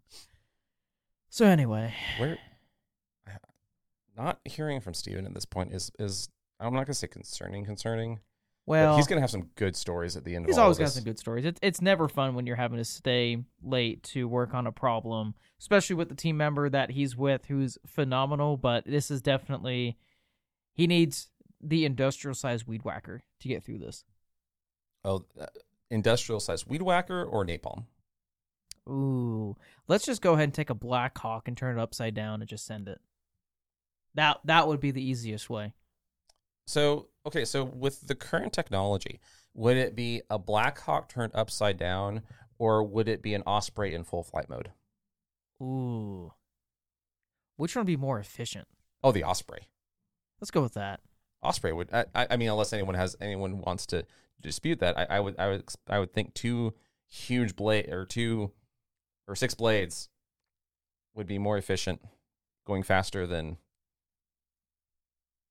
section. So anyway, Where not hearing from Steven at this point is is I'm not gonna say concerning, concerning. well, he's gonna have some good stories at the end. He's always got some good stories. It's it's never fun when you're having to stay late to work on a problem, especially with the team member that he's with who's phenomenal. But this is definitely he needs the industrial sized weed whacker to get through this. Oh, uh, industrial size weed whacker or napalm. Ooh, let's just go ahead and take a Black Hawk and turn it upside down and just send it. That that would be the easiest way. So okay, so with the current technology, would it be a Black Hawk turned upside down, or would it be an Osprey in full flight mode? Ooh, which one would be more efficient? Oh, the Osprey. Let's go with that. Osprey would. I, I mean, unless anyone has anyone wants to dispute that, I, I would I would I would think two huge blade or two or six blades would be more efficient, going faster than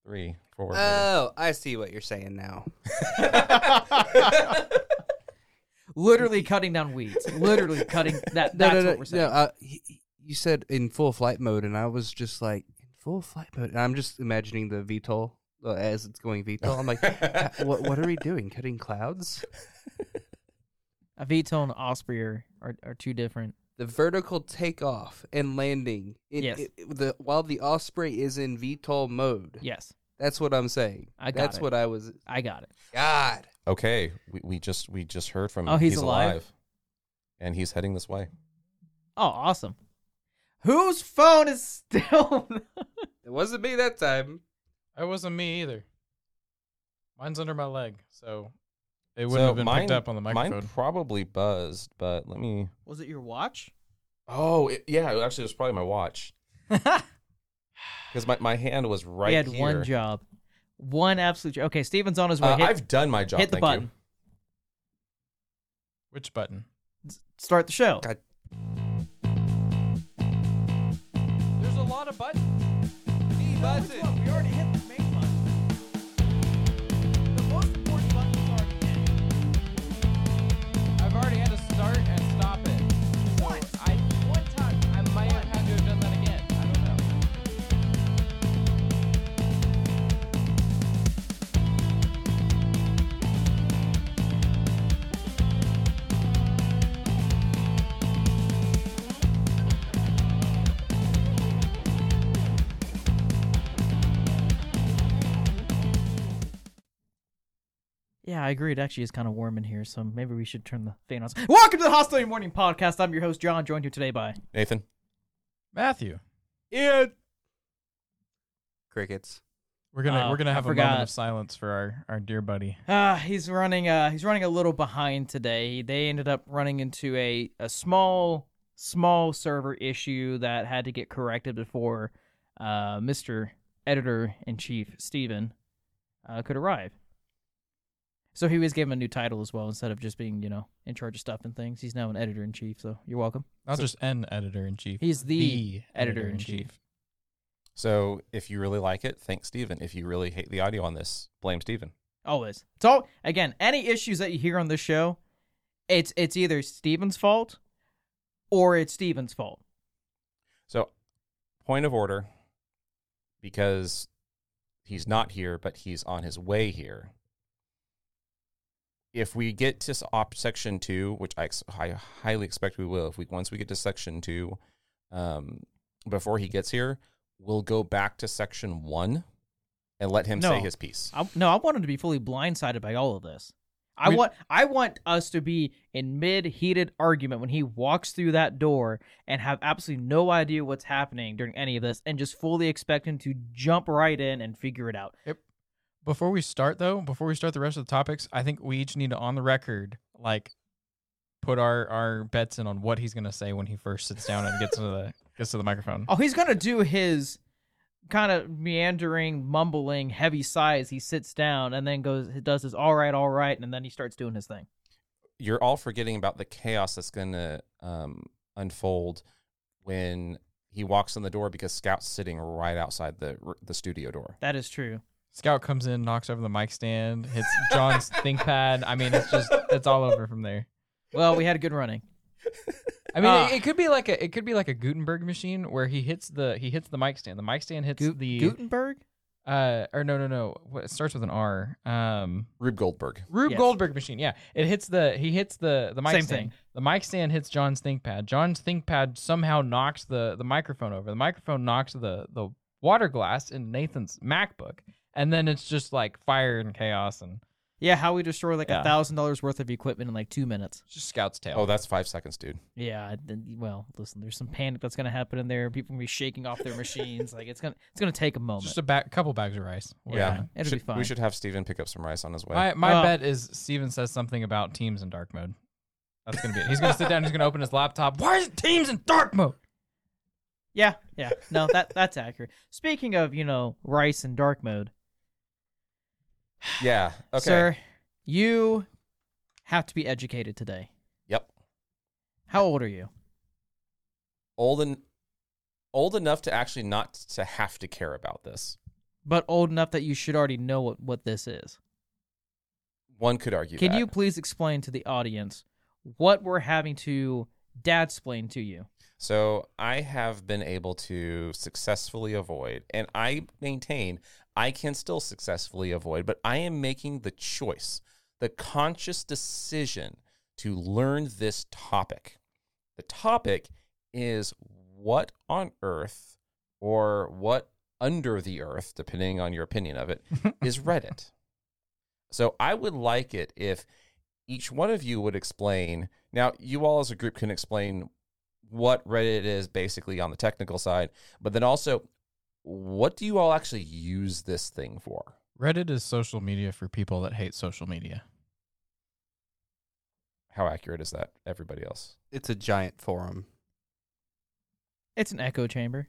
three, four. maybe. Oh, I see what you're saying now. Literally cutting down weeds. Literally cutting that. That's no, no, what we're saying. no. Uh, he- he- you said in full flight mode, and I was just like, in full flight mode. And I'm just imagining the VTOL uh, as it's going VTOL. I'm like, what? What are we doing? Cutting clouds? A VTOL and Osprey are, are, are two different. The vertical takeoff and landing. It, Yes. it- the while the Osprey is in VTOL mode. Yes, That's what I'm saying. I got That's it. what I was. I got it. God. okay, we, we just we just heard from. Oh, he's alive? and he's heading this way. Oh, awesome. Whose phone is still? It wasn't me that time. It wasn't me either. Mine's under my leg, so it wouldn't So have been mine, picked up on the microphone. Mine probably buzzed, but let me. was it your watch? Oh, it, yeah. Actually, it was probably my watch because my, my hand was right he had here. one job, one absolute. job. Okay, Steven's on his way. Uh, hit, I've done my job. hit the thank button. You. Which button? Start the show. God. There's a lot of buttons. We already hit Yeah, I agree. It actually is kind of warm in here, so maybe we should turn the fan on. Welcome to the Hostility Morning Podcast. I'm your host, John, joined here today by. Nathan. Matthew, And crickets. we're gonna Oh, we're gonna I have a forgot. moment of silence for our, our dear buddy. Uh, he's running. Uh, he's running a little behind today. They ended up running into a a small small server issue that had to get corrected before uh, Mr. Editor in Chief Steven uh, could arrive. So he was given a new title as well instead of just being, you know, in charge of stuff and things. He's now an editor in chief. So you're welcome. Not So- just an editor in chief. He's the, the editor-in-chief. So if you really like it, thank Steven. If you really hate the audio on this, blame Steven. Always. It's all again. Any issues that you hear on this show, it's it's either Steven's fault or it's Steven's fault. So, point of order, because he's not here, but he's on his way here. If we get to op section two, which I, I highly expect we will, if we once we get to section two, um, before he gets here, we'll go back to section one and let him No. say his piece. I, no, I want him to be fully blindsided by all of this. I We- want I want us to be in mid heated argument when he walks through that door and have absolutely no idea what's happening during any of this and just fully expect him to jump right in and figure it out. Before we start though, before we start the rest of the topics, I think we each need to on the record like put our our bets in on what he's gonna say when he first sits down and gets to the gets to the microphone. Oh, he's gonna do his kind of meandering, mumbling, heavy sighs. He sits down and then goes, does his all right, all right, and then he starts doing his thing. You're all forgetting about the chaos that's going to um, unfold when he walks in the door because Scout's sitting right outside the the studio door. That is true. Scout comes in, knocks over the mic stand, hits John's ThinkPad. I mean, it's just it's all over from there. Well, we had a good running. I mean, Ah. it, it could be like a it could be like a Gutenberg machine where he hits the he hits the mic stand. The mic stand hits Gu- the Gutenberg? uh or no no no what it starts with an R. Um, Rube Goldberg. Rube Yes. Goldberg machine. Yeah, it hits the he hits the the mic Same stand. thing. The mic stand hits John's ThinkPad. John's ThinkPad somehow knocks the the microphone over. The microphone knocks the the water glass in Nathan's MacBook, and then it's just like fire and chaos and Yeah, how we destroy like a Yeah. thousand dollars worth of equipment in like two minutes. just Scout's tail. Oh, that's five seconds, dude. Yeah, then- well, listen, there's some panic that's gonna happen in there. People gonna be shaking off their machines. Like it's gonna it's gonna take a moment. just a ba- couple bags of rice. We're Yeah. It'll Should- be fine. We should have Steven pick up some rice on his way. My my Well- bet is Steven says something about Teams in dark mode. That's gonna be it. He's gonna sit down. He's gonna open his laptop. Why is it Teams in dark mode? Yeah, yeah. No, that that's accurate. Speaking of, you know, rice and dark mode, yeah. Okay. sir, you have to be educated today. Yep. How old are you? Old and old enough to actually not to have to care about this. But old enough that you should already know what, what this is. One could argue. Can that. you please explain to the audience what we're having to dad explain to you? So I have been able to successfully avoid, and I maintain I can still successfully avoid, but I am making the choice, the conscious decision to learn this topic. The topic is what on earth or what under the earth, depending on your opinion of it, is Reddit. So I would like it if each one of you would explain. Now, you all as a group can explain what Reddit is basically on the technical side, but then also what do you all actually use this thing for? Reddit is social media for people that hate social media. How accurate is that? Everybody else. It's a giant forum. It's an echo chamber.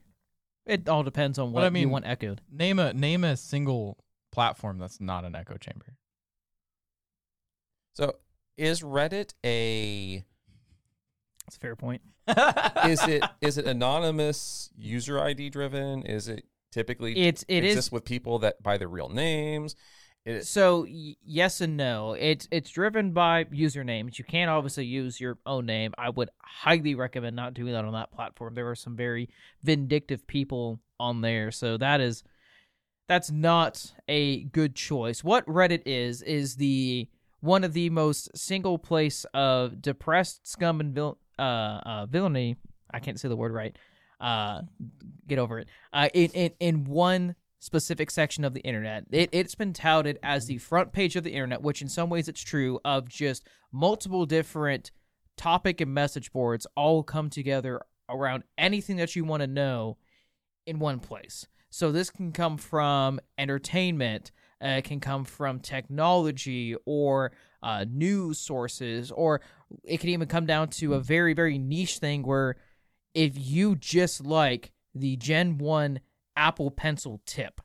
It all depends on But what I you mean- want echoed. Name a name a single platform that's not an echo chamber. So is Reddit a That's a fair point. is it is it anonymous user ID driven? Is it typically It's it is exists with people that by their real names? It, So y- yes and no. It's it's driven by usernames. You can't obviously use your own name. I would highly recommend not doing that on that platform. There are some very vindictive people on there, so that is that's not a good choice. What Reddit is is the one of the most single place of depressed scum and vil- uh, uh, villainy. I can't say the word right. Uh, get over it. Uh, in, in in one specific section of the internet. It, it's been touted as the front page of the internet, which in some ways it's true, of just multiple different topic and message boards all come together around anything that you want to know in one place. So this can come from entertainment, uh, it can come from technology or uh, news sources, or it can even come down to a very, very niche thing where if you just like the Gen 1 Apple Pencil tip,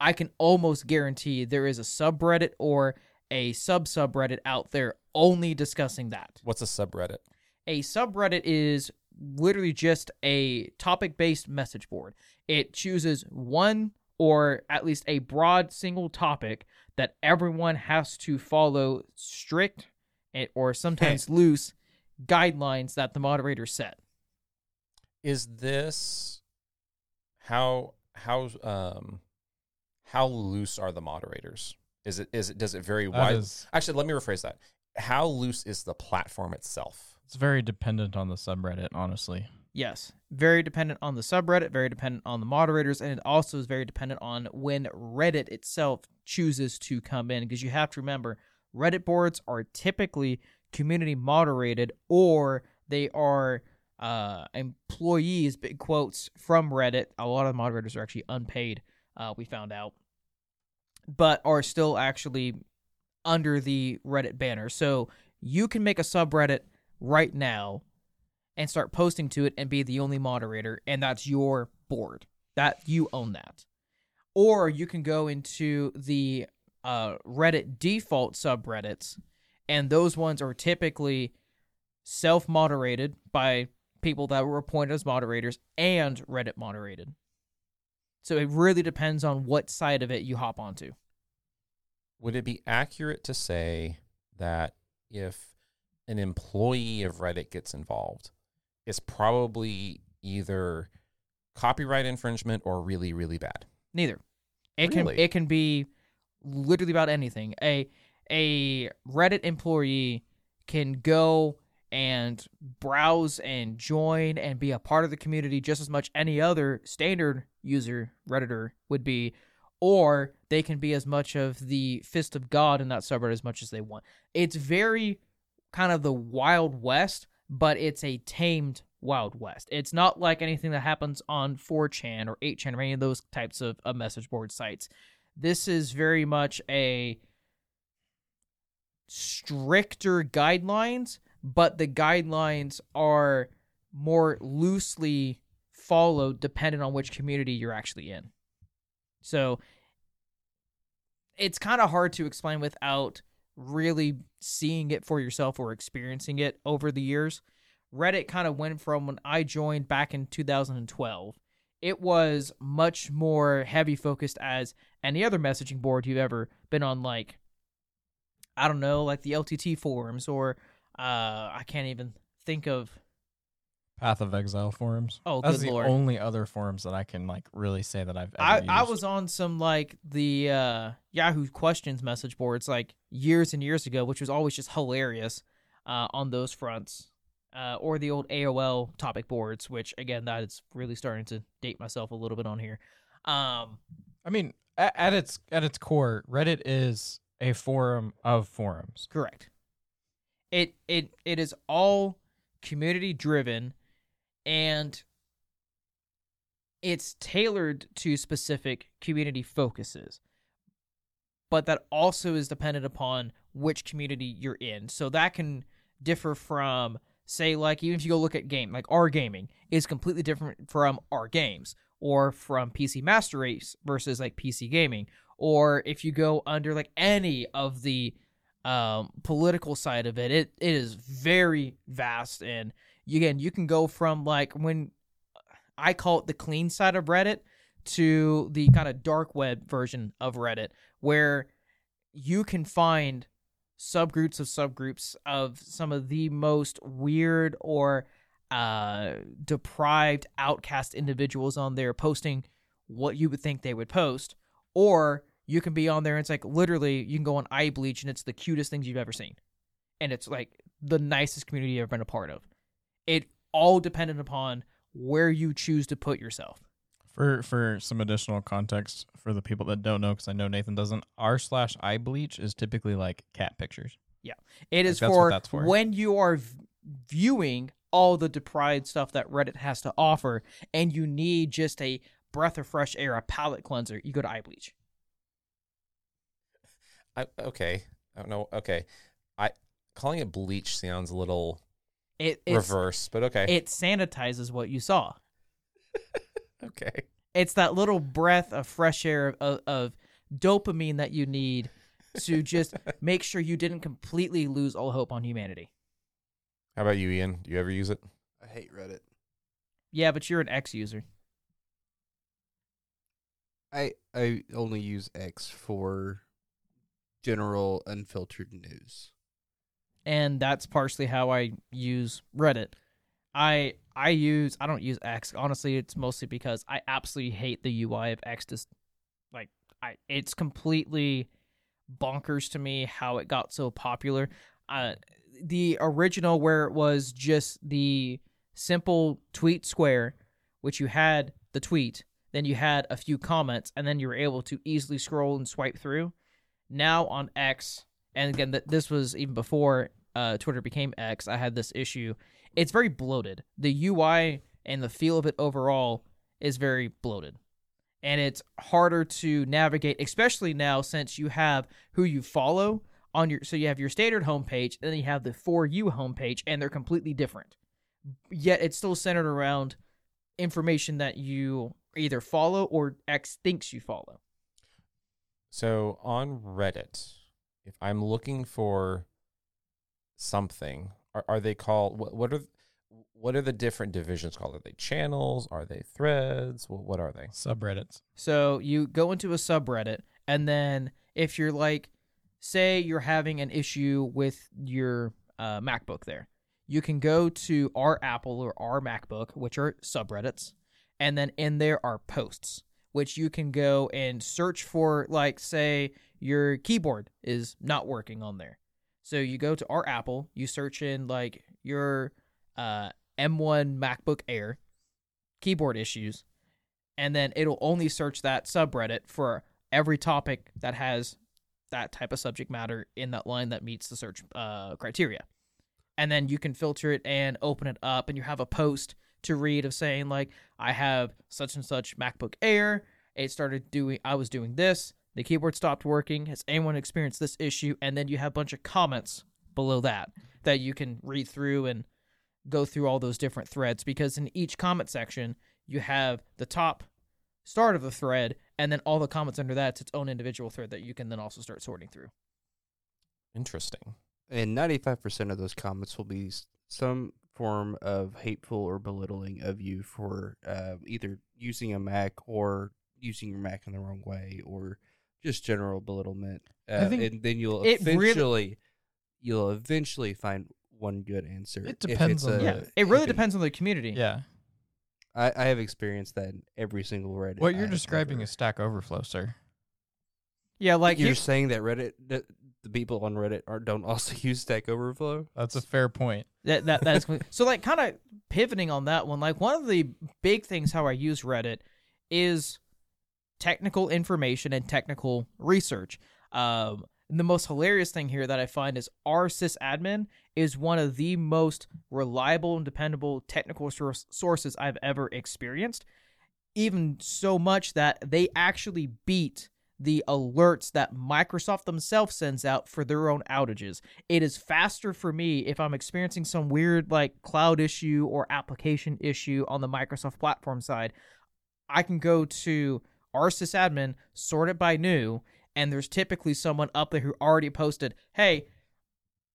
I can almost guarantee there is a subreddit or a sub subreddit out there only discussing that. what's a subreddit? A subreddit is literally just a topic based message board. It chooses one or at least a broad single topic that everyone has to follow strict or sometimes loose guidelines that the moderator set. Is this how how um how loose are the moderators? Is it is it does it vary That wide? is- Actually, let me rephrase that. How loose is the platform itself? it's very dependent on the subreddit, honestly. Yes, very dependent on the subreddit, very dependent on the moderators, and it also is very dependent on when Reddit itself chooses to come in. Because you have to remember, Reddit boards are typically community moderated or they are uh, employees, big quotes, from Reddit. A lot of moderators are actually unpaid, uh, we found out, but are still actually under the Reddit banner. So you can make a subreddit right now and start posting to it and be the only moderator, and that's your board. That you own that. Or you can go into the uh, Reddit default subreddits, and those ones are typically self moderated by people that were appointed as moderators and Reddit moderated. So it really depends on what side of it you hop onto. Would it be accurate to say that if an employee of Reddit gets involved, it's probably either copyright infringement or really, really bad. Neither. It can it can be literally about anything. A a Reddit employee can go and browse and join and be a part of the community just as much any other standard user redditor would be or they can be as much of the fist of god in that subreddit as much as they want it's very kind of the wild west but it's a tamed wild west it's not like anything that happens on 4chan or 8chan or any of those types of, of message board sites this is very much a stricter guidelines, but the guidelines are more loosely followed depending on which community you're actually in. So it's kind of hard to explain without really seeing it for yourself or experiencing it over the years. Reddit kind of went from when I joined back in 2012. It was much more heavy focused as any other messaging board you've ever been on, like I don't know, like the LTT forums, or uh, I can't even think of. Path of Exile forums. Oh, That's good the lord. only other forums that I can like really say that I've ever I, used. I was on some like the uh, Yahoo questions message boards like years and years ago, which was always just hilarious uh, on those fronts, uh, or the old AOL topic boards, which again that is really starting to date myself a little bit on here. Um, I mean, at, at its at its core, Reddit is a forum of forums. Correct. It it it is all community driven and it's tailored to specific community focuses. But that also is dependent upon which community you're in. So that can differ from say like even if you go look at game like our gaming is completely different from our games or from PC Master Race versus like PC gaming or if you go under like any of the um, political side of it, it it is very vast. And again, you can go from like when I call it the clean side of Reddit to the kind of dark web version of Reddit, where you can find subgroups of subgroups of some of the most weird or uh, deprived, outcast individuals on there posting what you would think they would post, or you can be on there and it's like literally you can go on eye bleach and it's the cutest things you've ever seen, and it's like the nicest community you've ever been a part of. It all dependent upon where you choose to put yourself. For for some additional context for the people that don't know, because I know Nathan doesn't. R slash eye bleach is typically like cat pictures. Yeah, it is that's what for, that's for. when you are v- viewing all the deprived stuff that Reddit has to offer, and you need just a breath of fresh air, a palate cleanser. You go to Eyebleach. I, okay. I don't know. Okay. I calling it bleach sounds a little It it's, reverse, but okay. it sanitizes what you saw. okay. It's that little breath of fresh air of, of dopamine that you need to just make sure you didn't completely lose all hope on humanity. How about you, Ian? Do you ever use it? I hate Reddit. Yeah, but you're an X user. I I only use X for general unfiltered news. And that's partially how I use Reddit. I I use I don't use X honestly. It's mostly because I absolutely hate the UI of X. Just like I, it's completely bonkers to me how it got so popular. Uh, the original where it was just the simple tweet square, which you had the tweet, then you had a few comments, and then you were able to easily scroll and swipe through. Now on X, and again, th- this was even before uh, Twitter became X. I had this issue. It's very bloated. The UI and the feel of it overall is very bloated, and it's harder to navigate, especially now since you have who you follow on your. So you have your standard homepage, and then you have the for you homepage, and they're completely different. Yet it's still centered around information that you either follow or X thinks you follow. So on Reddit, if I'm looking for something, are, are they called what, what are what are the different divisions called? Are they channels? Are they threads? Wh- What are they? Subreddits. So you go into a subreddit, and then if you're like, say you're having an issue with your uh, MacBook there. You can go to our Apple or our MacBook, which are subreddits, and then in there are posts, which you can go and search for, like, say, your keyboard is not working on there. So you go to our Apple, you search in, like, your uh, M1 MacBook Air keyboard issues, and then it'll only search that subreddit for every topic that has that type of subject matter in that line that meets the search uh, criteria. And then you can filter it and open it up, and you have a post to read of saying like, I have such and such MacBook Air. It started doing. I was doing this. The keyboard stopped working. Has anyone experienced this issue? And then you have a bunch of comments below that that you can read through and go through all those different threads because in each comment section you have the top start of the thread and then all the comments under that it's its own individual thread that you can then also start sorting through Interesting. And 95% of those comments will be some form of hateful or belittling of you for uh, either using a Mac or using your Mac in the wrong way or just general belittlement. Uh, I think and then you'll it really- eventually you'll eventually find one good answer. It depends on a- yeah it really depends on the community Yeah. I, I have experienced that in every single Reddit. What you're describing ever- is Stack Overflow, sir. yeah like you're you- saying that Reddit, that the people on Reddit are don't also use Stack Overflow. That's a fair point. That that that is so like kind of pivoting on that one. Like one of the big things how I use Reddit is technical information and technical research. Um, and the most hilarious thing here that I find is our sysadmin is one of the most reliable and dependable technical source, sources I've ever experienced. Even so much that they actually beat the alerts that Microsoft themselves sends out for their own outages. It is faster for me if I'm experiencing some weird like cloud issue or application issue on the Microsoft platform side. I can go to our sysadmin, sort it by new, and there's typically someone up there who already posted, "Hey,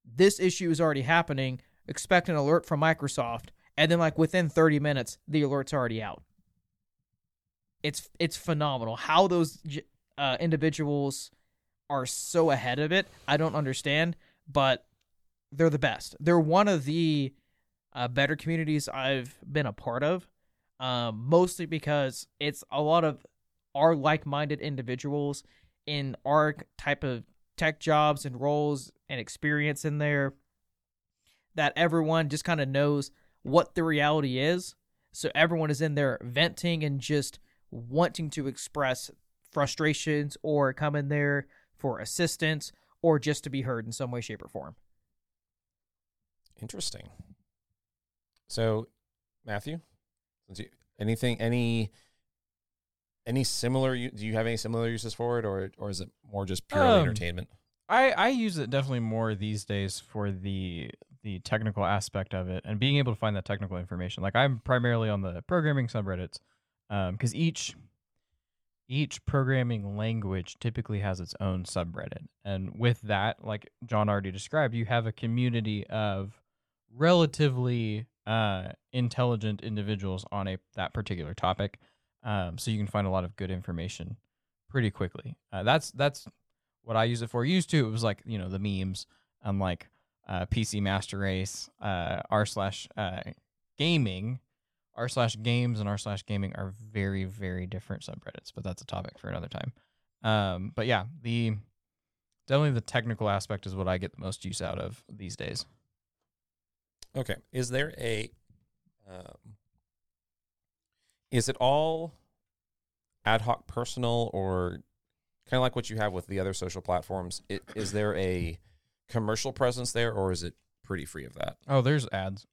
this issue is already happening. Expect an alert from Microsoft." And then like within 30 minutes, the alert's already out. It's it's phenomenal how those uh, individuals are so ahead of it. I don't understand, but they're the best. They're one of the uh, better communities I've been a part of, um, mostly because it's a lot of our like-minded individuals in our type of tech jobs and roles and experience in there that everyone just kind of knows what the reality is. So everyone is in there venting and just wanting to express frustrations or come in there for assistance or just to be heard in some way, shape, or form. Interesting. So, Matthew, anything, any, any similar? u- Do you have any similar uses for it, or or is it more just purely Um, entertainment? I, I use it definitely more these days for the the technical aspect of it and being able to find that technical information. Like I'm primarily on the programming subreddits because each each programming language typically has its own subreddit, and with that, like John already described, you have a community of relatively uh, intelligent individuals on a that particular topic. Um, so you can find a lot of good information pretty quickly. Uh, that's that's what I use it for. Used to it was like you know the memes and like uh, PC Master Race, uh, r slash uh, gaming, r slash games, and r slash gaming are very very different subreddits. But that's a topic for another time. Um, but yeah, the definitely the technical aspect is what I get the most use out of these days. Okay. Is there a, um, is it all ad hoc personal or kind of like what you have with the other social platforms? It, is there a commercial presence there or is it pretty free of that? Oh, there's ads.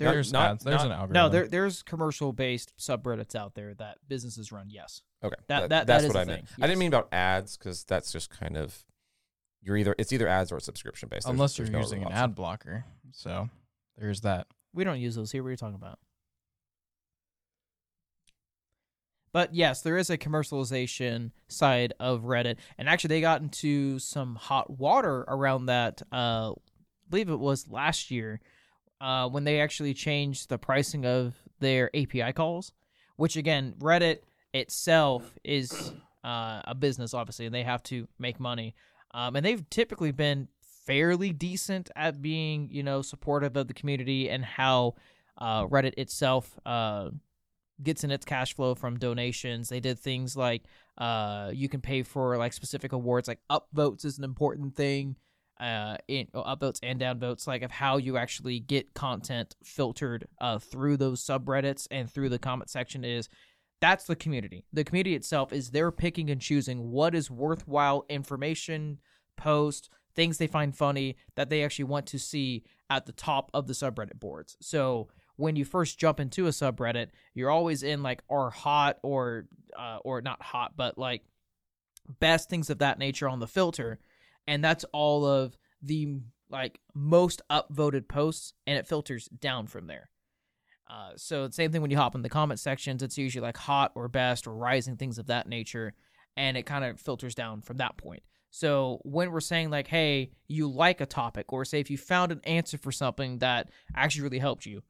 Not- There's not- ads. There's not- an algorithm. No, there there's commercial based subreddits out there that businesses run. Yes. Okay. That- that- that's that is what I meant. thing, I didn't mean about ads because that's just kind of, you're either, it's either ads or subscription based. There's- unless you're there's using other an ad blocker. So there's that. We don't use those here. What are you talking about? But yes, there is a commercialization side of Reddit, and actually, they got into some hot water around that. Uh, I believe it was last year uh, when they actually changed the pricing of their API calls. Which again, Reddit itself is uh, a business, obviously, and they have to make money. Um, and they've typically been fairly decent at being, you know, supportive of the community and how uh, Reddit itself uh, gets in its cash flow from donations. They did things like uh, you can pay for like specific awards, like upvotes is an important thing. Uh, in upvotes and downvotes, like of how you actually get content filtered uh, through those subreddits and through the comment section is that's the community. The community itself is they're picking and choosing what is worthwhile information, post, things they find funny that they actually want to see at the top of the subreddit boards. So when you first jump into a subreddit, you're always in like or hot or uh, or not hot, but like best things of that nature on the filter, and that's all of the like most upvoted posts, and it filters down from there. Uh, so same thing when you hop in the comment sections, it's usually like hot or best or rising things of that nature, and it kind of filters down from that point. So when we're saying like, hey, you like a topic, or say if you found an answer for something that actually really helped you,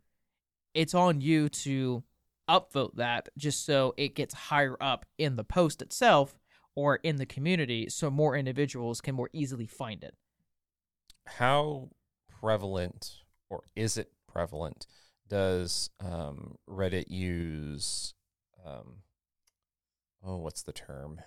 it's on you to upvote that just so it gets higher up in the post itself or in the community so more individuals can more easily find it. How prevalent or is it prevalent? Does um, Reddit use, um, oh, what's the term?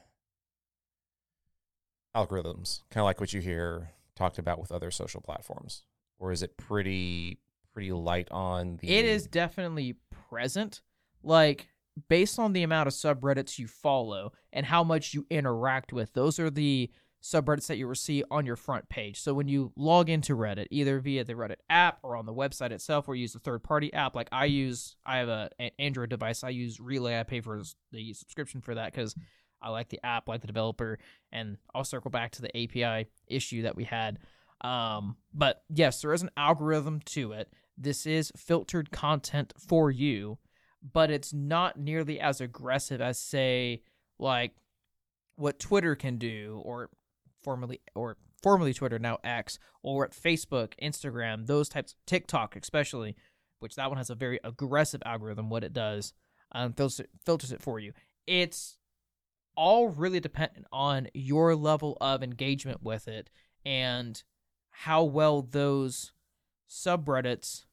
Algorithms, kind of like what you hear talked about with other social platforms, or is it pretty pretty light on the? It is definitely present. Like based on the amount of subreddits you follow and how much you interact with, those are the subreddits that you will see on your front page. So when you log into Reddit, either via the Reddit app or on the website itself, or use a third party app, like I use, I have a, an Android device. I use Relay. I pay for the subscription for that because I like the app, like the developer, and I'll circle back to the API issue that we had. Um, but yes, there is an algorithm to it. This is filtered content for you, but it's not nearly as aggressive as, say, like what Twitter can do, or formerly or formerly Twitter, now X, or Facebook, Instagram, those types, TikTok especially, which that one has a very aggressive algorithm. What it does, um, filters filters it for you. It's all really dependent on your level of engagement with it and how well those subreddits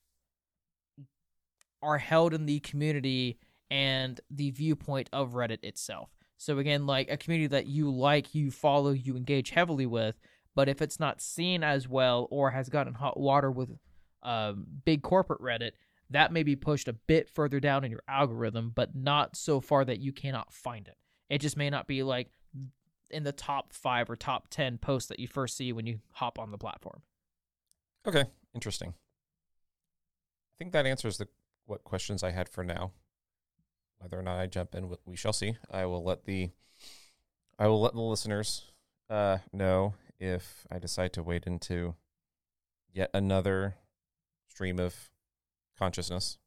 are held in the community and the viewpoint of Reddit itself. So again, like a community that you like, you follow, you engage heavily with, but if it's not seen as well or has gotten hot water with um, big corporate Reddit, that may be pushed a bit further down in your algorithm, but not so far that you cannot find it. It just may not be like in the top five or top 10 posts that you first see when you hop on the platform. Okay, interesting. I think that answers the what questions I had for now. Whether or not I jump in, we shall see. I will let the I will let the listeners uh, know if I decide to wade into yet another stream of consciousness,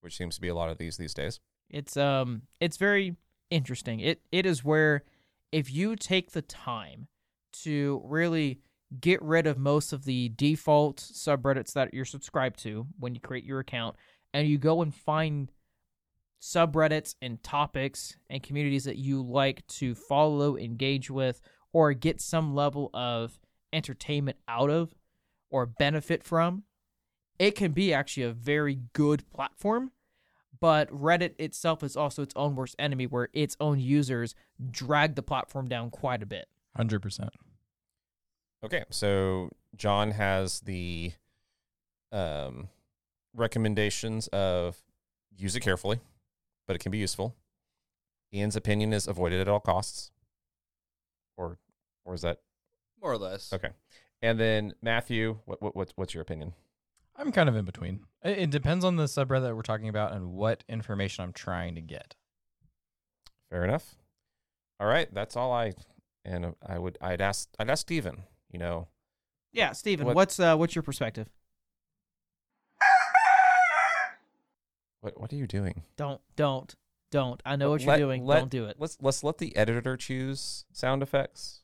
which seems to be a lot of these these days. It's um it's very interesting. It it is where if you take the time to really get rid of most of the default subreddits that you're subscribed to when you create your account and you go and find subreddits and topics and communities that you like to follow, engage with, or get some level of entertainment out of or benefit from, it can be actually a very good platform. But Reddit itself is also its own worst enemy, where its own users drag the platform down quite a bit. 100%. Okay, so John has the um, recommendations of use it carefully, but it can be useful. Ian's opinion is avoided at all costs, or or is that More or less. okay? And then Matthew, what what what's, what's your opinion? I'm kind of in between. It, it depends on the subreddit that we're talking about and what information I'm trying to get. Fair enough. All right, that's all I and I would I'd ask I'd ask Steven, you know, Yeah, Steven, What- what's uh, what's your perspective? What what are you doing? Don't, don't, don't. I know what you're Let- doing. let- don't do it. Let's let's let the editor choose sound effects,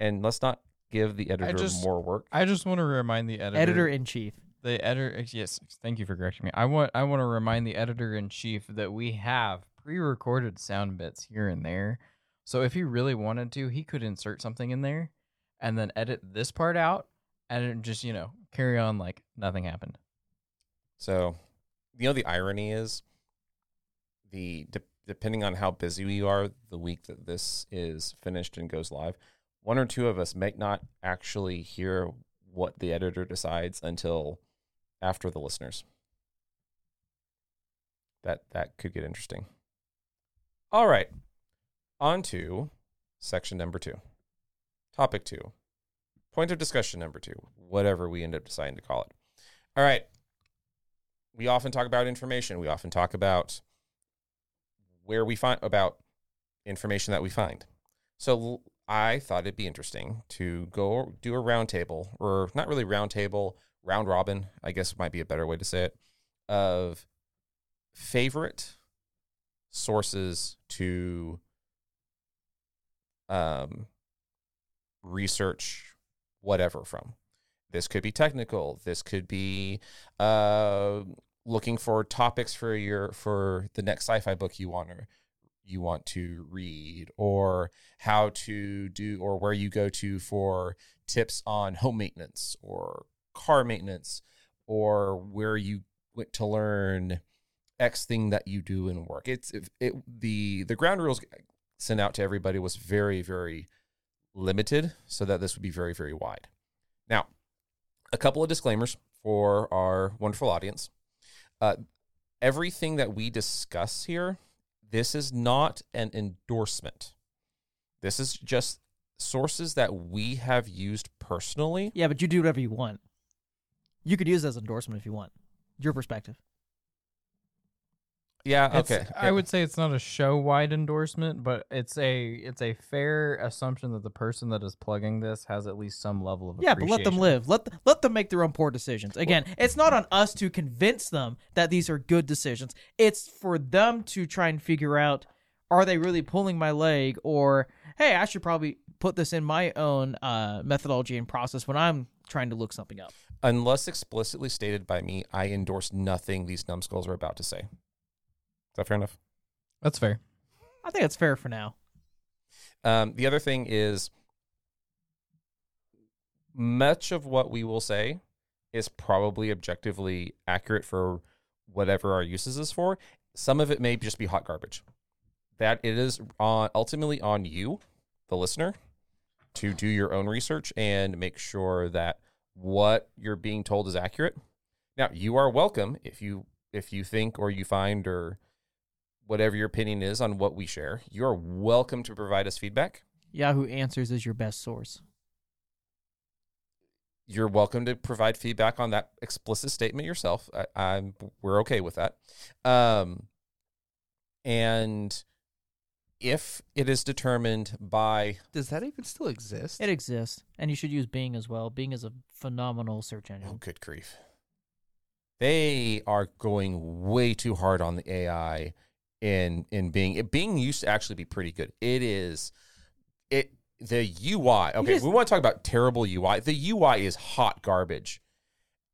and let's not give the editor just- more work. I just want to remind the editor, Editor in chief. the editor. Yes, thank you for correcting me. I want I want to remind the editor in chief that we have pre-recorded sound bits here and there. So if he really wanted to, he could insert something in there and then edit this part out and just you know carry on like nothing happened. So, you know, the irony is the de- depending on how busy we are the week that this is finished and goes live, one or two of us may not actually hear what the editor decides until after the listeners. That that could get interesting. All right. On to section number 2. Topic 2. Point of discussion number 2, whatever we end up deciding to call it. All right we often talk about information. We often talk about where we find about information that we find. So I thought it'd be interesting to go do a roundtable, or not really roundtable, round robin, I guess might be a better way to say it, of favorite sources to um, research whatever from. This could be technical. This could be uh, looking for topics for your for the next sci-fi book you want to you want to read, or how to do, or where you go to for tips on home maintenance or car maintenance, or where you went to learn X thing that you do in work. It's it, it the the ground rules sent out to everybody was very very limited, so that this would be very very wide. Now, a couple of disclaimers for our wonderful audience. Uh, everything that we discuss here, this is not an endorsement. This is just sources that we have used personally. Yeah, but you do whatever you want. You could use it as endorsement if you want. Your perspective. Yeah, It's- okay. I would say it's not a show wide endorsement, but it's a it's a fair assumption that the person that is plugging this has at least some level of Yeah, but let them live. Let th- let them make their own poor decisions. Again, it's not on us to convince them that these are good decisions. It's for them to try and figure out are they really pulling my leg or hey, I should probably put this in my own uh, methodology and process when I'm trying to look something up. Unless explicitly stated by me, I endorse nothing these numbskulls are about to say. Is that fair enough? That's fair. I think it's fair for now. Um, the other thing is much of what we will say is probably objectively accurate for whatever our uses is for. Some of it may just be hot garbage. That it is on ultimately on you, the listener, to do your own research and make sure that what you're being told is accurate. Now, you are welcome if you if you think or you find or whatever your opinion is on what we share, you are welcome to provide us feedback. Yahoo Answers is your best source. You're welcome to provide feedback on that explicit statement yourself. I, I'm we're okay with that. Um, and if it is determined by Does that even still exist? It exists, and you should use Bing as well. Bing is a phenomenal search engine. oh good grief, they are going way too hard on the AI in in Bing. It, Bing used to actually be pretty good. It is it the UI. Okay, just- we want to talk about terrible UI. The UI is hot garbage.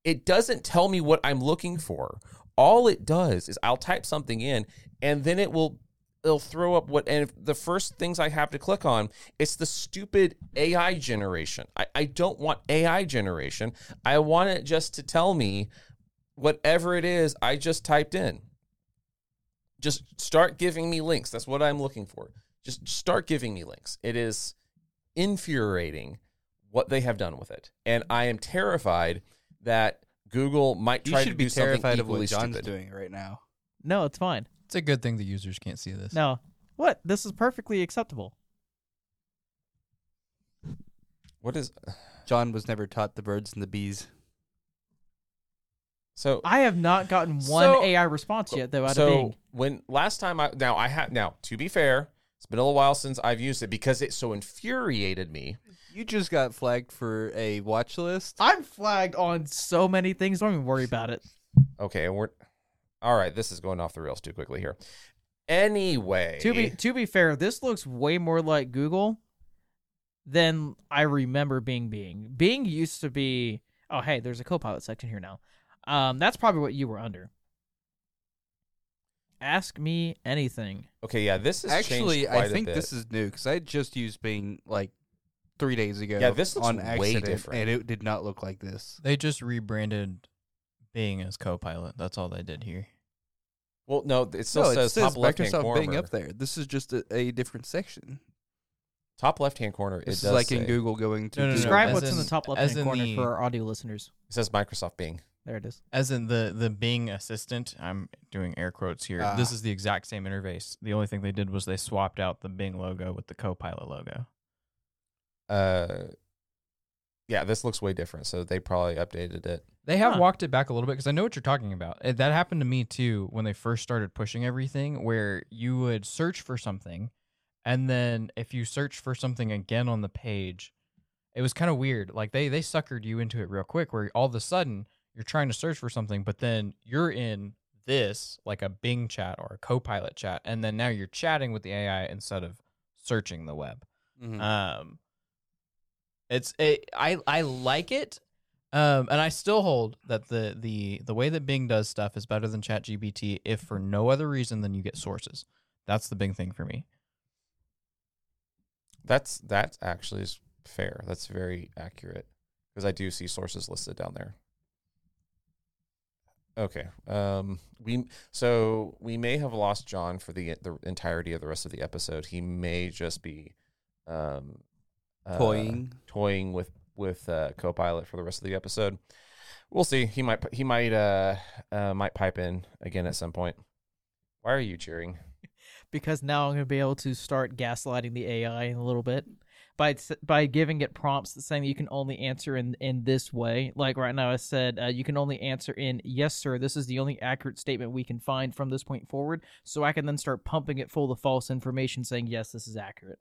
It doesn't tell me what I'm looking for. All it does is I'll type something in and then it will it'll throw up what and the first things I have to click on, it's the stupid AI generation. I, I don't want AI generation. I want it just to tell me whatever it is I just typed in. Just start giving me links. That's what I'm looking for. Just start giving me links. It is infuriating what they have done with it. And I am terrified that Google might you try should to be do something terrified of equally what John's stupid. doing right now. No, it's fine. It's a good thing the users can't see this. No, what? This is perfectly acceptable. What is John was never taught the birds and the bees. So? I have not gotten one So- AI response yet, though, out so of Bing. when last time I now I had now to be fair, it's been a little while since I've used it because it so infuriated me. You just got flagged for a watch list. I'm flagged on so many things. Don't even worry about it. Okay, and we're all right. This is going off the rails too quickly here. Anyway, To be to be fair, this looks way more like Google than I remember Bing being. Bing used to be. Oh, hey, there's a Copilot section here now. Um, that's probably what you were under. Ask me anything. okay, yeah, this is Actually, quite I think a bit. this is new because I just used Bing like three days ago. Yeah, this looks on way accident, different. and it did not look like this. They just rebranded Bing as Copilot. That's all they did here. Well, no, it still no, says, it says top left hand Microsoft corner. Bing up there. This is just a, a different section. Top left hand corner. This it is does like in Google going to No, no, no, Describe as what's in, the top left hand corner the- for our audio listeners. It says Microsoft Bing. There it is. As in the the Bing assistant, I'm doing air quotes here. This Ah. is the exact same interface. The only thing they did was they swapped out the Bing logo with the Copilot logo. Uh, yeah, this looks way different. So they probably updated it. They have Huh. walked it back a little bit because I know what you're talking about. Uh, That happened to me too when they first started pushing everything, where you would search for something, and then if you search for something again on the page, it was kind of weird. Like they they suckered you into it real quick, where all of a sudden you're trying to search for something, but then you're in this like a Bing chat or a Copilot chat, and then now you're chatting with the AI instead of searching the web. Mhm. Um, it's it, I I like it, um, and I still hold that the the the way that Bing does stuff is better than ChatGPT, if for no other reason than you get sources. That's the big thing for me. That's that actually is fair. That's very accurate because I do see sources listed down there. Okay. Um. We so we may have lost John for the the entirety of the rest of the episode. He may just be, um, uh, Toying. toying with with uh, Copilot for the rest of the episode. We'll see. He might he might uh, uh might pipe in again at some point. Why are you cheering? because now I'm going to be able to start gaslighting the AI in a little bit by by giving it prompts saying that you can only answer in in this way. Like right now, I said uh, you can only answer in yes, sir. This is the only accurate statement we can find from this point forward. So I can then start pumping it full of false information, saying yes, this is accurate.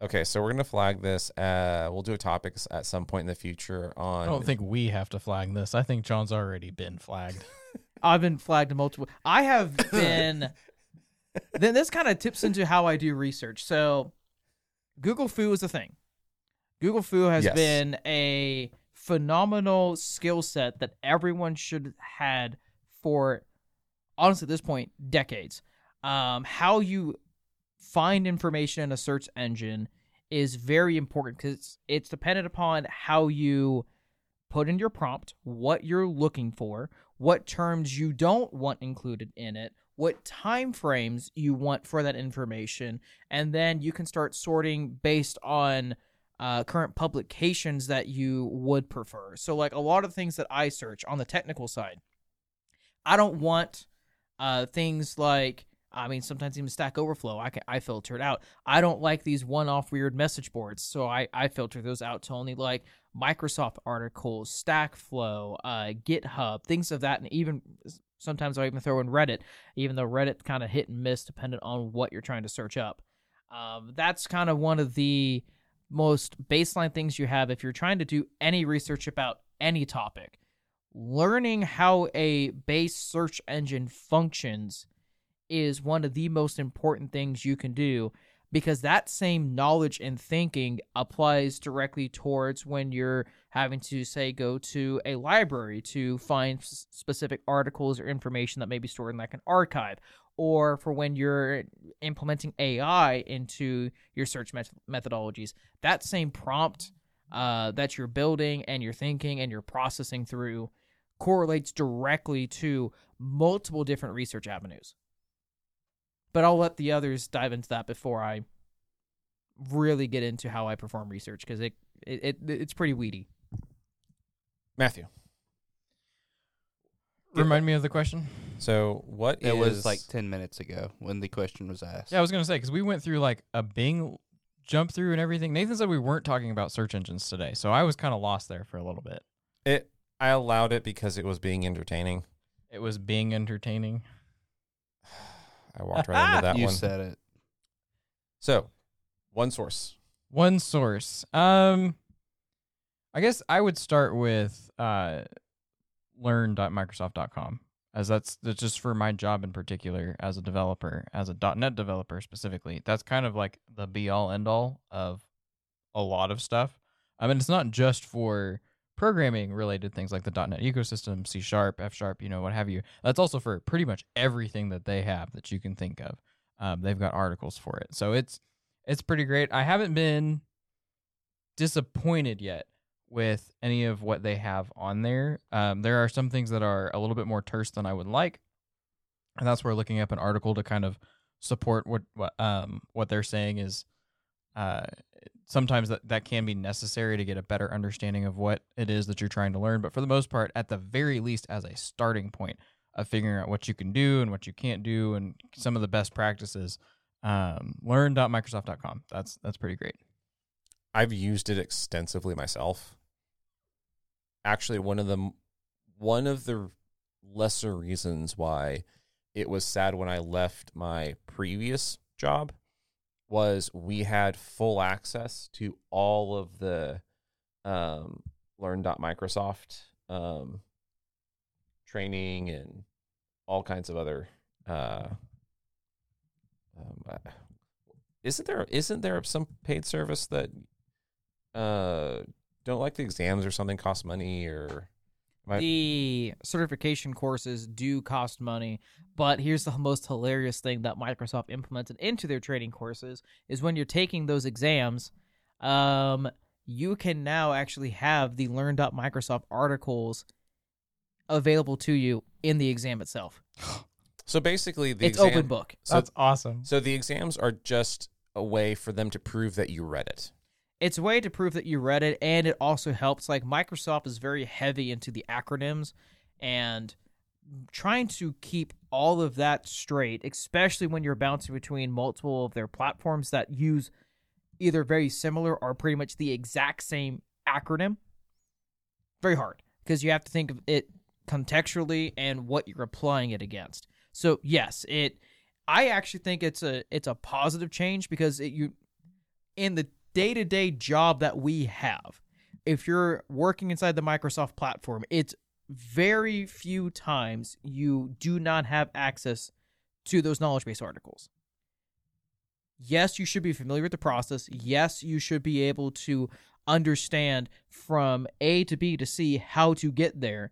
Okay, so we're gonna flag this. Uh, we'll do a topic at some point in the future on. I don't think we have to flag this. I think John's already been flagged. I've been flagged multiple. I have been. then this kind of tips into how I do research. So, Google Fu is a thing. Google Fu has Yes. been a phenomenal skill set that everyone should have had for, honestly, at this point, decades. Um, how you find information in a search engine is very important because it's, it's dependent upon how you put in your prompt, what you're looking for, what terms you don't want included in it, what time frames you want for that information, and then you can start sorting based on uh, current publications that you would prefer. So, like a lot of things that I search on the technical side, I don't want uh, things like I mean, sometimes even Stack Overflow, I can I filter it out. I don't like these one-off weird message boards, so I I filter those out to only like Microsoft articles, StackFlow, uh, GitHub, things of that, and even sometimes I even throw in Reddit, even though Reddit kind of hit and miss depending on what you're trying to search up. Um, that's kind of one of the most baseline things you have if you're trying to do any research about any topic. Learning how a base search engine functions is one of the most important things you can do because that same knowledge and thinking applies directly towards when you're having to say go to a library to find s- specific articles or information that may be stored in like an archive or for when you're implementing AI into your search met- methodologies. That same prompt uh, that you're building and you're thinking and you're processing through correlates directly to multiple different research avenues but I'll let the others dive into that before I really get into how I perform research because it, it it it's pretty weedy. Matthew. Remind me of the question. So what It is- was like 10 minutes ago when the question was asked. Yeah, I was gonna say because we went through like a Bing jump through and everything. Nathan said we weren't talking about search engines today, so I was kind of lost there for a little bit. it. I allowed it because it was being entertaining. It was being entertaining. I walked right into that you one. said it. So, one source. One source. Um, I guess I would start with uh, learn.microsoft.com as that's that's just for my job in particular as a developer, as a .NET developer specifically. That's kind of like the be all end all of a lot of stuff. I mean, it's not just for programming related things like the .NET ecosystem, C sharp, F sharp, you know, what have you. That's also for pretty much everything that they have that you can think of. Um, they've got articles for it, so it's it's pretty great. I haven't been disappointed yet with any of what they have on there. Um, there are some things that are a little bit more terse than I would like, and that's where looking up an article to kind of support what what um what they're saying is uh sometimes that, that can be necessary to get a better understanding of what it is that you're trying to learn. But for the most part at the very least as a starting point of figuring out what you can do and what you can't do and some of the best practices um, learn.microsoft.com that's that's pretty great. I've used it extensively myself. Actually, one of the one of the lesser reasons why it was sad when I left my previous job was we had full access to all of the um, learn.microsoft um, training and all kinds of other uh, um, uh, isn't there isn't there some paid service that uh don't like the exams or something cost money or am I- The certification courses do cost money, but here's the most hilarious thing that Microsoft implemented into their training courses is when you're taking those exams, um, you can now actually have the learn.microsoft articles available to you in the exam itself. so basically the it's exam, open book. so that's awesome so the exams are just a way for them to prove that you read it it's a way to prove that you read it and it also helps. Like microsoft is very heavy into the acronyms and trying to keep all of that straight especially when you're bouncing between multiple of their platforms that use either very similar or pretty much the exact same acronym very hard because you have to think of it contextually and what you're applying it against. So yes it i actually think it's a it's a positive change because it, you in the day-to-day job that we have if you're working inside the microsoft platform it's very few times you do not have access to those knowledge base articles. Yes you should be familiar with the process. Yes you should be able to understand from a to b to c how to get there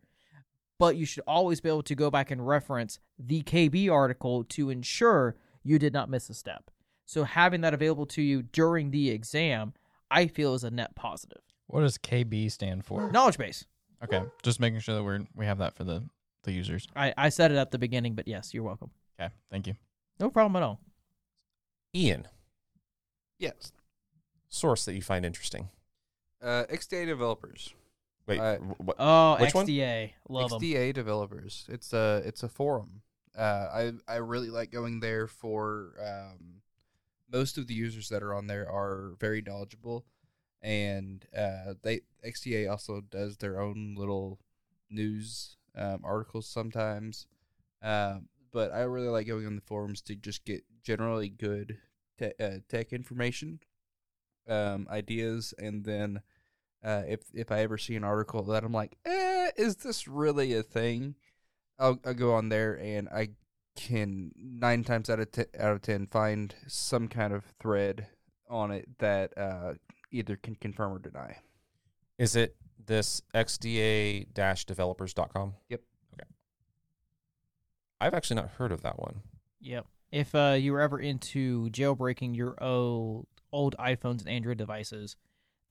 but you should always be able to go back and reference the kb article to ensure you did not miss a step so having that available to you during the exam, I feel is a net positive. what does kb stand for Knowledge base. okay just making sure that we're we have that for the the users I, I said it at the beginning, but yes, you're welcome. okay thank you No problem at all. ian Yes. source that you find interesting Uh, XDA developers. wait Uh, what Oh, Which one? XDA. Love them. XDA developers. It's a it's a forum. Uh, I I really like going there for um, most of the users that are on there are very knowledgeable, and uh, they XDA also does their own little news um, articles sometimes. Um, but I really like going on the forums to just get generally good te- uh, tech information, um, ideas, and then uh, if if I ever see an article that I'm like, eh, is this really a thing? I'll, I'll go on there and I can nine times out of ten, out of ten find some kind of thread on it that uh, either can confirm or deny. is it this xda-developers.com Yep. okay i've actually not heard of that one Yep. If uh, you were ever into jailbreaking your old old iPhones and Android devices,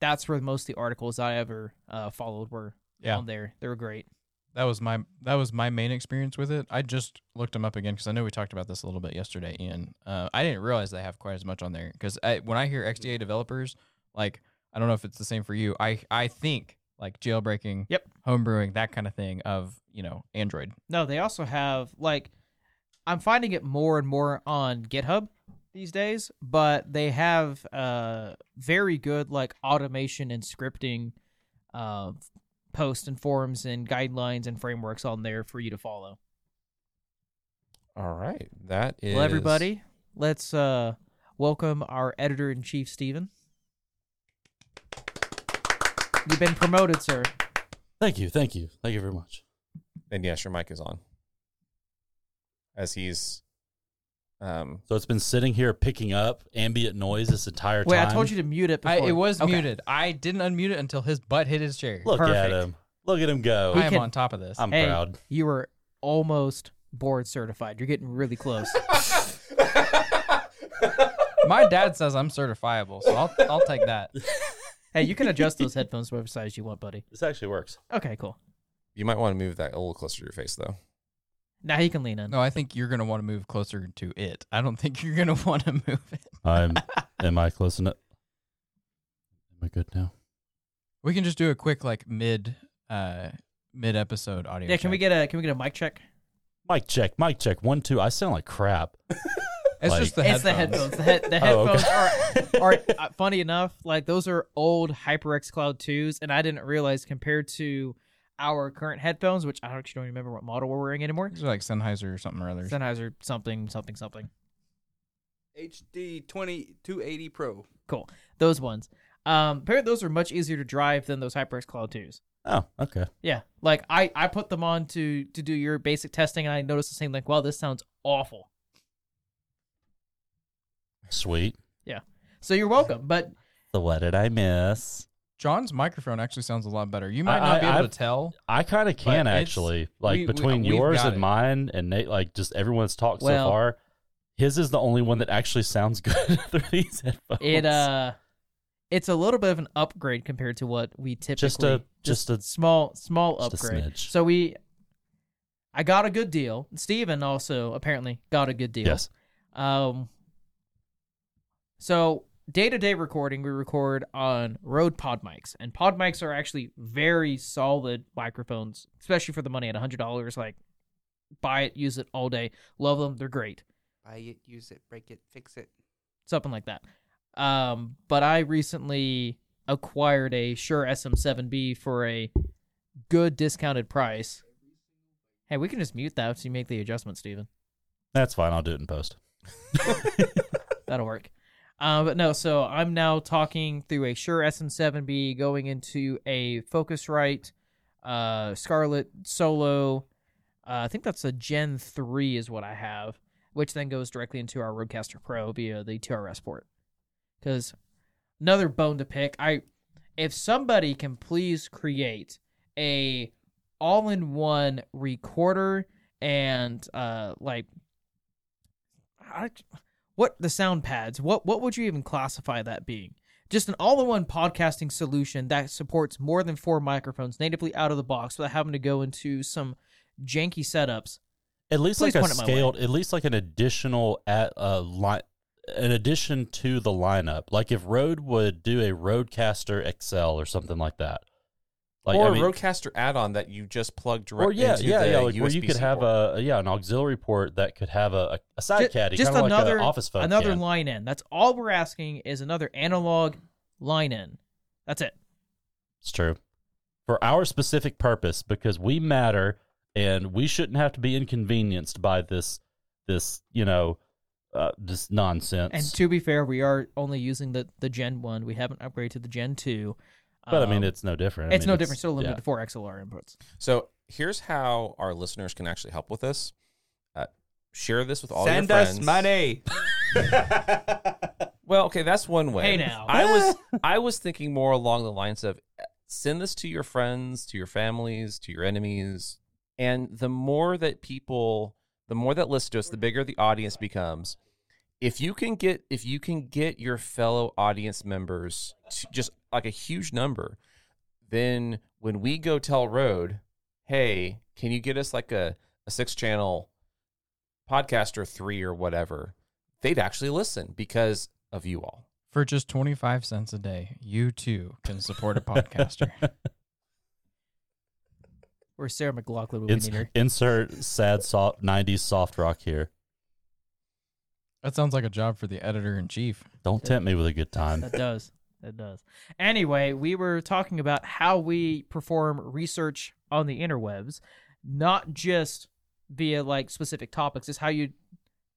that's where most of the articles I ever uh, followed were Yeah. on there. They were great. That was my that was my main experience with it. I just looked them up again because I know we talked about this a little bit yesterday, Ian. Uh, I didn't realize they have quite as much on there because when I hear XDA developers, like I don't know if it's the same for you. I I think like jailbreaking, Yep. homebrewing, that kind of thing of you know Android. No, they also have like I'm finding it more and more on GitHub these days, but they have uh very good like automation and scripting uh posts and forums and guidelines and frameworks on there for you to follow. all right that is Well, everybody, let's uh welcome our editor in chief Stephen. You've been promoted, sir. Thank you, thank you, thank you very much. and yes your mic is on as he's um So it's been sitting here picking up ambient noise this entire time. Wait. I told you to mute it I, before. it was Okay. muted. I didn't unmute it until his butt hit his chair. Look at Perfect. him. Look at him go. He I am can- on top of this. I'm Hey, proud. you were almost board certified. You're getting really close. my dad says I'm certifiable, so I'll I'll take that. Hey, you can adjust those headphones whatever size you want, buddy. This actually works. Okay, cool. You might want to move that a little closer to your face, though. Now he can lean in. No, I think you're gonna want to move closer to it. I don't think you're gonna want to move it. I'm. am I close enough? Am I good now? We can just do a quick like mid uh mid episode audio. Yeah, can we get a can we get a mic check? Mic check. Mic check. One, two. I sound like crap. It's like- just the it's headphones. the headphones. The, head, the Oh, okay. are are uh, funny enough. Like those are old HyperX Cloud twos, and I didn't realize compared to our current headphones, which I actually don't remember what model we're wearing anymore. These are like Sennheiser or something or other. Sennheiser something something something. HD 20 280 Pro. Cool. Those ones. Um, apparently those are much easier to drive than those HyperX Cloud twos. Oh, okay. Yeah, like I I put them on to to do your basic testing, and I noticed the same. Like, wow, this sounds awful. Sweet. Yeah. So you're welcome, but So what did I miss? John's microphone actually sounds a lot better. You might I- not be able I've- to tell. I kind of can actually. Like we- we- between we've yours and it. mine, and Nate, like just everyone's talked Well- so far. His is the only one that actually sounds good through these headphones. it uh, it's a little bit of an upgrade compared to what we typically Just a- just a- small small just a upgrade. So we, I got a good deal. Steven also apparently got a good deal. yes. Um. So day to day recording, we record on Rode Pod mics, and Pod mics are actually very solid microphones, especially for the money at hundred dollars. Like, buy it, use it all day, love them. They're great, Buy it, use it, break it, fix it. something like that. Um, but I recently acquired a Shure SM7B for a good discounted price. Hey, we can just mute that so you make the adjustment, Steven. That's fine. I'll do it in post. That'll work. Uh, but no, so I'm now talking through a Shure SM7B going into a Focusrite uh, Scarlett Solo. Uh, I think that's a Gen 3 is what I have, which then goes directly into our Rodecaster Pro via the TRS port. Because another bone to pick, I if somebody can please create a all-in-one recorder and uh like I, what the sound pads what what would you even classify that being just an all-in-one podcasting solution that supports more than four microphones natively out of the box without having to go into some janky setups At least Please like a point it my way. scaled, at least like an additional at uh line, an addition to the lineup. Like if Rode would do a Rodecaster XL or something like that. Like or I mean, a Rodecaster add-on that you just plug directly or yeah, into yeah, the yeah, like where you USB-C could have port. a yeah an auxiliary port that could have a, a side Ju- caddy, just kind of like another an office phone. another can. line in that's all we're asking is another analog line in that's it It's true. For our specific purpose, because we matter and we shouldn't have to be inconvenienced by this this, you know, uh, this nonsense. and to be fair we are only using the the gen 1 we haven't upgraded to the gen 2 but I mean Um, it's no different. I it's mean, no different still limited yeah. to four xlr inputs So here's how our listeners can actually help with this. Uh, share this with all Send your us money. Well, okay, that's one way. Hey, now. I was I was thinking more along the lines of uh, send this to your friends, to your families, to your enemies, and the more that people, the more that listen to us, the bigger the audience becomes. If you can get if you can get your fellow audience members to just like a huge number, then when we go tell Rode, hey, can you get us like a, a six channel podcast or three or whatever, they'd actually listen because of you all. For just 25 cents a day, you too can support a podcaster. or Sarah McLachlan would we Ins- need her insert sad soft 90s soft rock here. that sounds like a job for the editor in chief. Don't tempt me with a good time. That does. That does. Anyway, we were talking about how we perform research on the interwebs, not just via like specific topics, is how you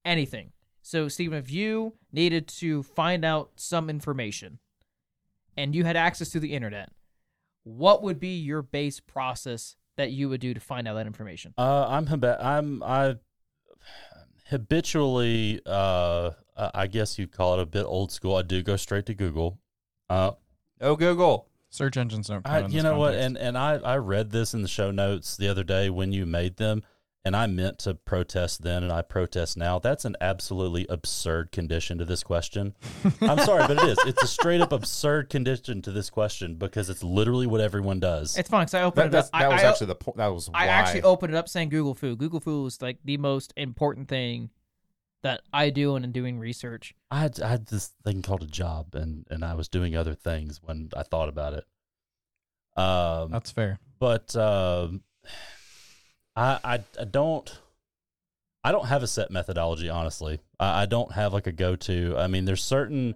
anything. So, Stephen, if you needed to find out some information and you had access to the internet, what would be your base process that you would do to find out that information? Uh, I'm I'm I habitually uh I guess you'd call it a bit old school. I do go straight to Google. Uh, Oh, Google. Search engines don't. I, you this know what? And and I I read this in the show notes the other day when you made them, and I meant to protest then and I protest now. That's an absolutely absurd condition to this question. I'm sorry, but it is. It's a straight up absurd condition to this question because it's literally what everyone does. It's fine because I opened That, it that's, up. that I, was I, actually the point. That was why. I actually opened it up saying Google Food. Google Food is like the most important thing that I do and I'm doing research. I had, I had this thing called a job and, and I was doing other things when I thought about it. Um, That's fair. but um, I, I I don't I don't have a set methodology. Honestly, I, I don't have like a go to. I mean, there's certain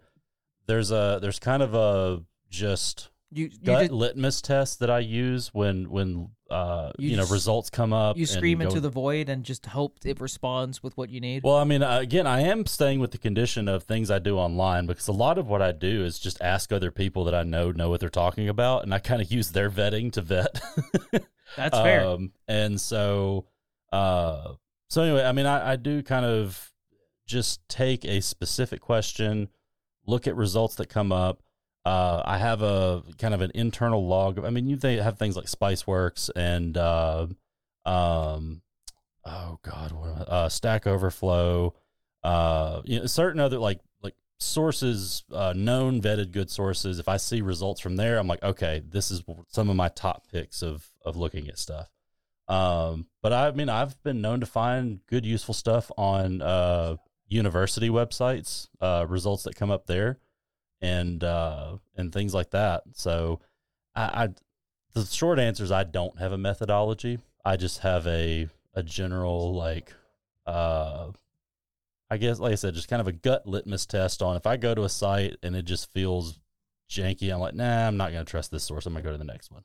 there's a there's kind of a just You you, gut did, litmus test that I use when when uh You you, know results come up. you and scream go- into the void and just hope it responds with what you need. Well, I mean, uh, again, I am staying with the condition of things I do online because a lot of what I do is just ask other people that I know know what they're talking about, and I kind of use their vetting to vet. That's fair. Um, and so, uh, so anyway, I mean, I, I do kind of just take a specific question, look at results that come up. Uh, I have a kind of an internal log. I mean, you th- have things like SpiceWorks and, uh, um, oh God, what uh, Stack Overflow, uh, you know, certain other like like sources, uh, known vetted good sources. If I see results from there, I'm like, okay, this is some of my top picks of of looking at stuff. Um, but I mean, I've been known to find good, useful stuff on uh, university websites, uh, results that come up there, and uh, and things like that. So, I, I the short answer is I don't have a methodology. I just have a a general like uh I guess like I said, just kind of a gut litmus test on if I go to a site and it just feels janky, I'm like, nah, I'm not gonna trust this source. I'm gonna go to the next one.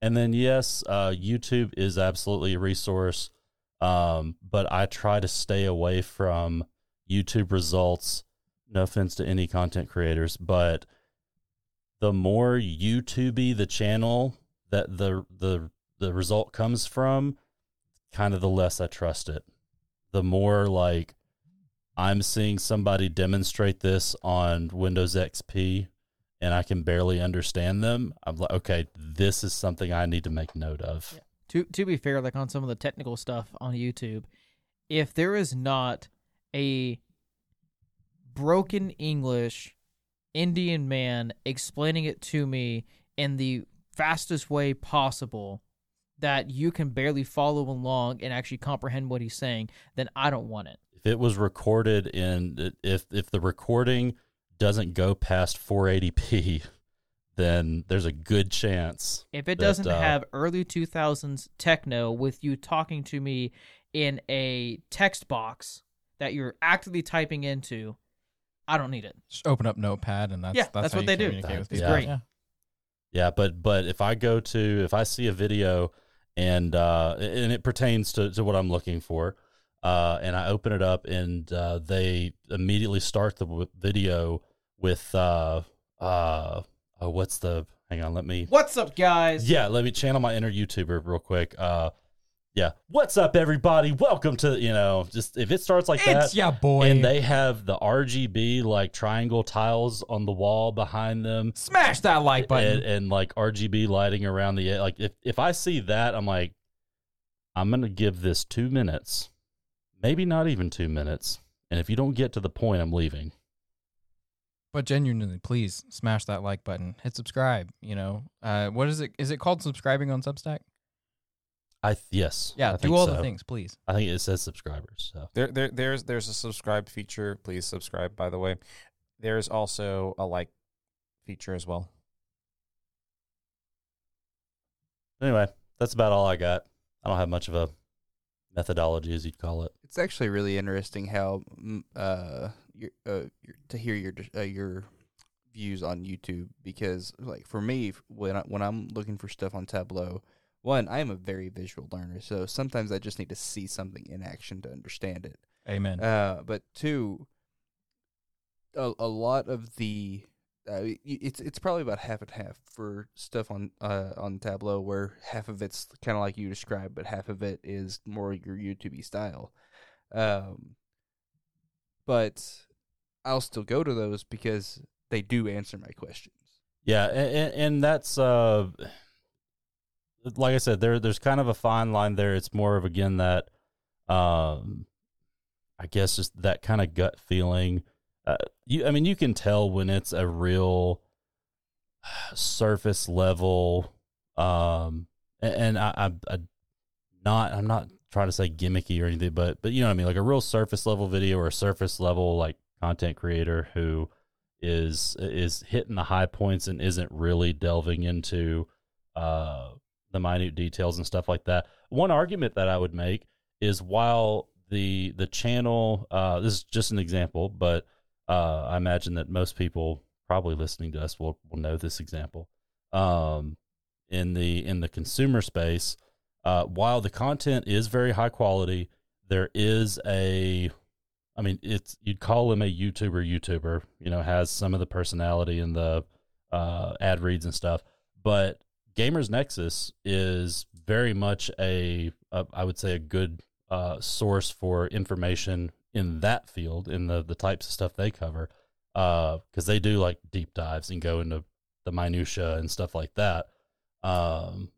And then yes, uh YouTube is absolutely a resource. Um, but I try to stay away from YouTube results. No offense to any content creators, but the more YouTubey the channel that the the the result comes from, kind of the less I trust it. The more like I'm seeing somebody demonstrate this on Windows XP and I can barely understand them, I'm like, okay, this is something I need to make note of. Yeah. to to be fair, like on some of the technical stuff on YouTube, if there is not a broken English Indian man explaining it to me in the fastest way possible that you can barely follow along and actually comprehend what he's saying, then I don't want it. If it was recorded in if if the recording doesn't go past 480p, then there's a good chance If it that, doesn't uh, have early 2000s techno with you talking to me in a text box that you're actively typing into, I don't need it. Just open up Notepad and that's Yeah, that's, that's what they do. communicate with It's people. great. Yeah. Yeah, but but if I go to if I see a video and uh and it pertains to to what I'm looking for, uh and I open it up and uh they immediately start the video with uh uh oh what's the hang on let me What's up, guys? yeah let me channel my inner YouTuber real quick uh yeah what's up everybody welcome to you know just if it starts like that It's yeah, boy. and they have the RGB like triangle tiles on the wall behind them smash that like button. and, and like RGB lighting around the like if if I see that I'm like I'm gonna give this two minutes, maybe not even two minutes, and if you don't get to the point, I'm leaving. But genuinely, please smash that like button. Hit subscribe. You know, uh, what is it? Is it called subscribing on Substack? I th- yes, Yeah, I do all so. the things, please. I think it says subscribers. So There, there, there's, there's a subscribe feature. Please subscribe. By the way, there's also a like feature as well. anyway, that's about all I got. I don't have much of a methodology, as you'd call it. It's actually really interesting how mm, uh, your, uh your, to hear your uh, your views on YouTube because like for me when I, when I'm looking for stuff on Tableau, one I am a very visual learner, so sometimes I just need to see something in action to understand it. Amen. Uh, but two, a, a lot of the uh, it's it's probably about half and half for stuff on uh on Tableau, where half of it's kind of like you described, but half of it is more your YouTube style. Um, but I'll still go to those because they do answer my questions. Yeah, and, and that's uh, like I said, there there's kind of a fine line there. It's more of again that, um, I guess just that kind of gut feeling. Uh, you, I mean, you can tell when it's a real surface level, um, and, and I, I, I, not, I'm not trying to say gimmicky or anything, but but you know what I mean, like a real surface level video or a surface level like content creator who is is hitting the high points and isn't really delving into uh the minute details and stuff like that. One argument that I would make is while the the channel uh this is just an example, but uh I imagine that most people probably listening to us will will know this example. Um in the in the consumer space, uh while the content is very high quality, there is a I mean, it's you'd call him a YouTuber. YouTuber, you know, has some of the personality and the uh, ad reads and stuff. But Gamers Nexus is very much a, a I would say, a good uh, source for information in that field, in the the types of stuff they cover, because uh, they do like deep dives and go into the minutia and stuff like that. Um,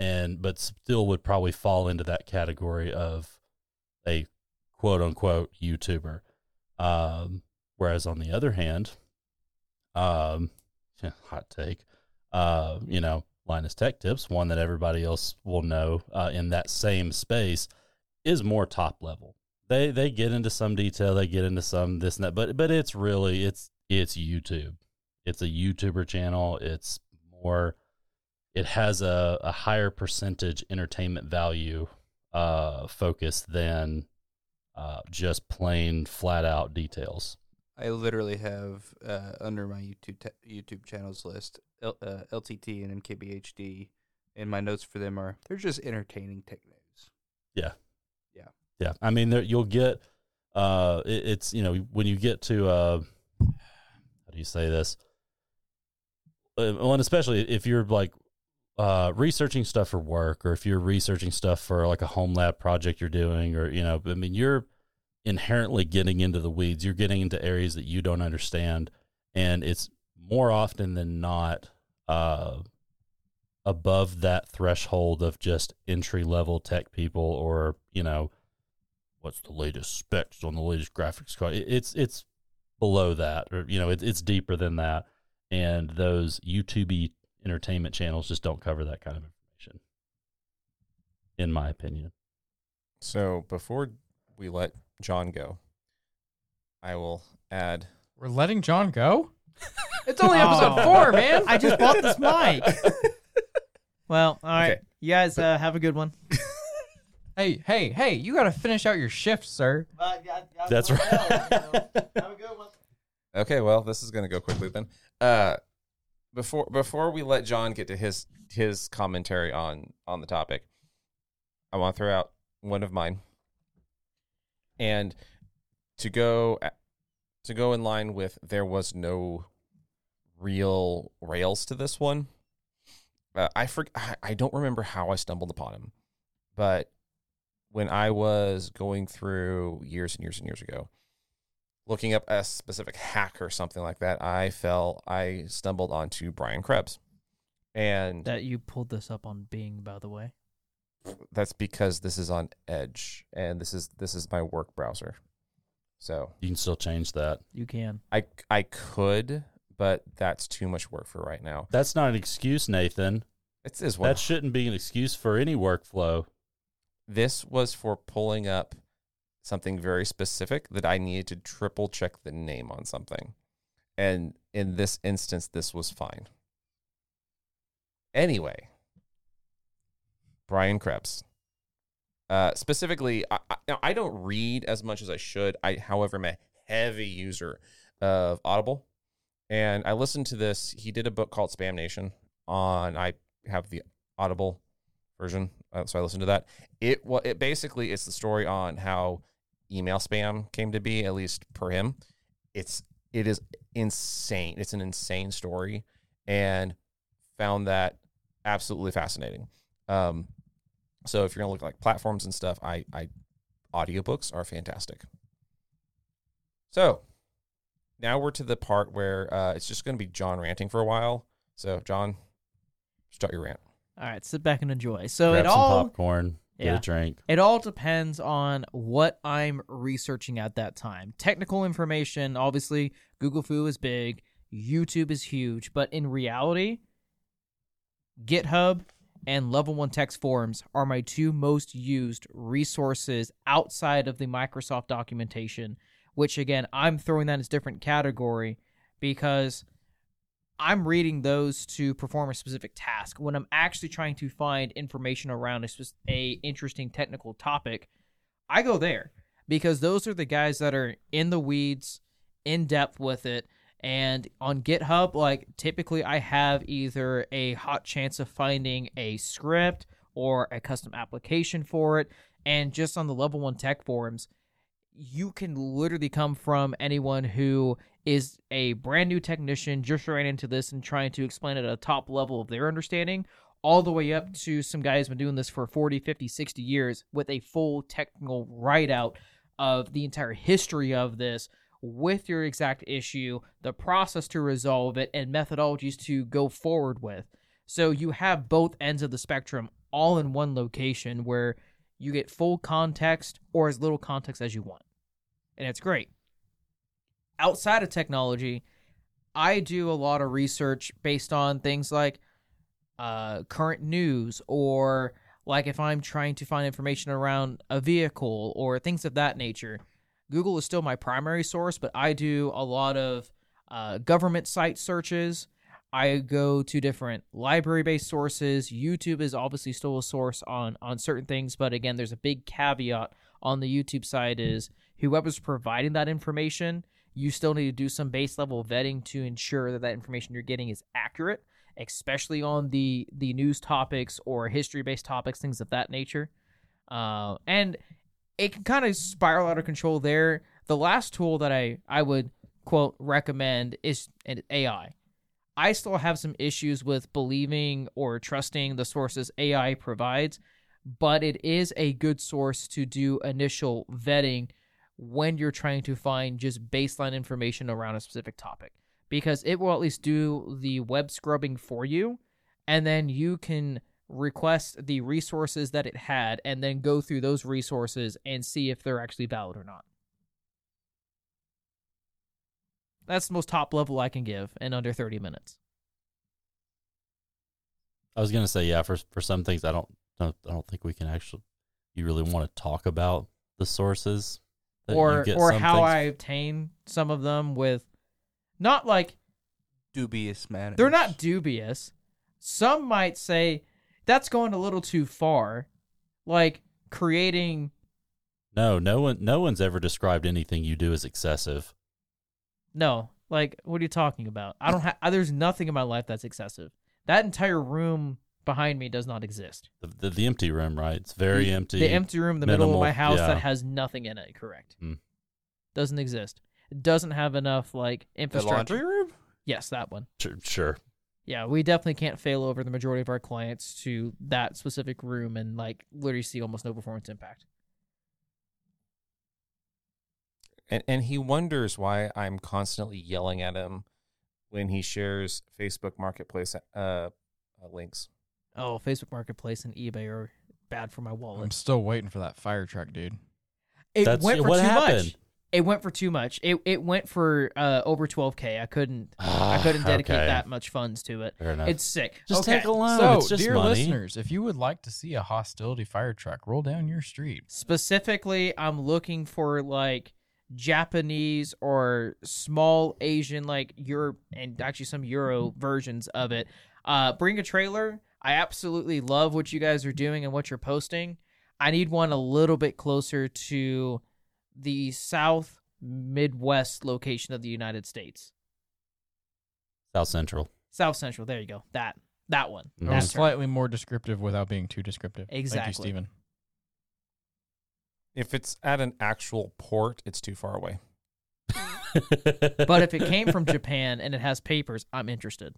and but still would probably fall into that category of a quote unquote YouTuber. Um, whereas on the other hand, um, hot take, uh, you know, Linus Tech Tips, one that everybody else will know uh, in that same space, is more top level. They they get into some detail, they get into some this and that, but but it's really it's it's YouTube. It's a YouTuber channel. It's more. It has a, a higher percentage entertainment value uh, focus than uh, just plain flat out details. I literally have uh, under my YouTube te- YouTube channels list L- uh, LTT and MKBHD, and my notes for them are they're just entertaining tech news. Yeah, yeah, yeah. I mean, there, you'll get uh, it, it's you know when you get to uh, how do you say this? Uh, well, and especially if you're like uh, researching stuff for work, or if you're researching stuff for like a home lab project you're doing, or you know, I mean, you're inherently getting into the weeds. You're getting into areas that you don't understand, and it's more often than not uh, above that threshold of just entry level tech people, or you know, what's the latest specs on the latest graphics card. It's it's below that, or you know, it, it's deeper than that, and those YouTube entertainment channels just don't cover that kind of information, in my opinion. So before we let John go, I will add. We're letting John go. It's only episode oh. four, man. I just bought this mic. well, all right. Okay. You guys uh, have a good one. hey, hey, hey! You got to finish out your shift, sir. That's right. have a good one. Okay, well, this is going to go quickly then. Uh, before before we let John get to his his commentary on on the topic, I want to throw out one of mine, and to go to go in line with there was no real rails to this one. Uh, I for, I don't remember how I stumbled upon him, but when I was going through years and years and years ago, looking up a specific hack or something like that, I fell, I stumbled onto Brian Krebs. And that you pulled this up on Bing, by the way. That's because this is on Edge and this is this is my work browser. So you can still change that. You can. I I could, but that's too much work for right now. That's not an excuse, Nathan. It's is That shouldn't be an excuse for any workflow. This was for pulling up something very specific that I needed to triple check the name on something. And in this instance, this was fine. Anyway, Brian Krebs. Uh, specifically, I, I, I don't read as much as I should. I, however, am a heavy user of Audible, and I listened to this. He did a book called Spam Nation on. I have the Audible version, uh, so I listened to that. It well, it basically it's the story on how email spam came to be, at least per him. It's it is insane. It's an insane story, and found that absolutely fascinating. Um, so if you're gonna look like platforms and stuff, I I audiobooks are fantastic. So now we're to the part where uh, it's just going to be John ranting for a while. So John, start your rant. All right, sit back and enjoy. So grab it some all popcorn, get Yeah. a drink. it all depends on what I'm researching at that time. Technical information, obviously, Google Fu is big, YouTube is huge, but in reality, GitHub and Level1Techs Forums are my two most used resources outside of the Microsoft documentation, which again, I'm throwing that as different category because I'm reading those to perform a specific task. When I'm actually trying to find information around a, a interesting technical topic, I go there because those are the guys that are in the weeds, in depth with it. And on GitHub, like typically I have either a hot chance of finding a script or a custom application for it. And just on the level one tech forums, you can literally come from anyone who is a brand new technician just ran into this and trying to explain it at a top level of their understanding all the way up to some guy who's been doing this for 40 50 60 years with a full technical write out of the entire history of this with your exact issue the process to resolve it and methodologies to go forward with. So you have both ends of the spectrum all in one location where you get full context or as little context as you want and it's great outside of technology, I do a lot of research based on things like uh, current news or like if I'm trying to find information around a vehicle or things of that nature. Google is still my primary source, but I do a lot of uh, government site searches. I go to different library-based sources. YouTube is obviously still a source on on certain things, but again, there's a big caveat on the YouTube side is whoever's providing that information you still need to do some base level vetting to ensure that that information you're getting is accurate especially on the the news topics or history based topics things of that nature. Uh, and it can kind of spiral out of control there. The last tool that i i would quote recommend is ai i. Still have some issues with believing or trusting the sources ai provides but it is a good source to do initial vetting when you're trying to find just baseline information around a specific topic because it will at least do the web scrubbing for you and then you can request the resources that it had and then go through those resources and see if they're actually valid or not. That's the most top level I can give in under 30 minutes. I was gonna say yeah. For for some things, I don't I don't think we can actually. You really want to talk about the sources, Or or how things- I obtain some of them with not like Dubious matters. They're not dubious. Some might say that's going a little too far. Like creating No, no one no one's ever described anything you do as excessive. no, like what are you talking about? I don't have there's nothing in my life that's excessive. That entire room behind me does not exist. The the, the empty room, right? It's very the, empty. The empty room in the middle of my house yeah. that has nothing in it, correct. Hmm. Doesn't exist. It doesn't have enough like infrastructure. The infrastructure. laundry room? Yes, that one. Sure, sure. Yeah, we definitely can't fail over the majority of our clients to that specific room and like literally see almost no performance impact. and and he wonders why I'm constantly yelling at him when he shares Facebook Marketplace uh, uh links. Oh, Facebook Marketplace and eBay are bad for my wallet. I'm still waiting for that fire truck, dude. It That's- went for what too happened? much. It went for too much. It it went for uh, over 12k. I couldn't I couldn't dedicate Okay. that much funds to it. Fair enough. It's sick. just okay. take a loan. so, it's just dear money. listeners, if you would like to see a hostility fire truck roll down your street, Specifically, I'm looking for like Japanese or small Asian, like Euro and actually some Euro versions of it. Uh, bring a trailer. I absolutely love what you guys are doing and what you're posting. I need one a little bit closer to the South Midwest location of the United States. South Central. South Central. There you go. That that one. Mhm. or That slightly more descriptive without being too descriptive. Thank Exactly. you, Steven. If it's at an actual port, it's too far away. But if it came from Japan and it has papers, I'm interested.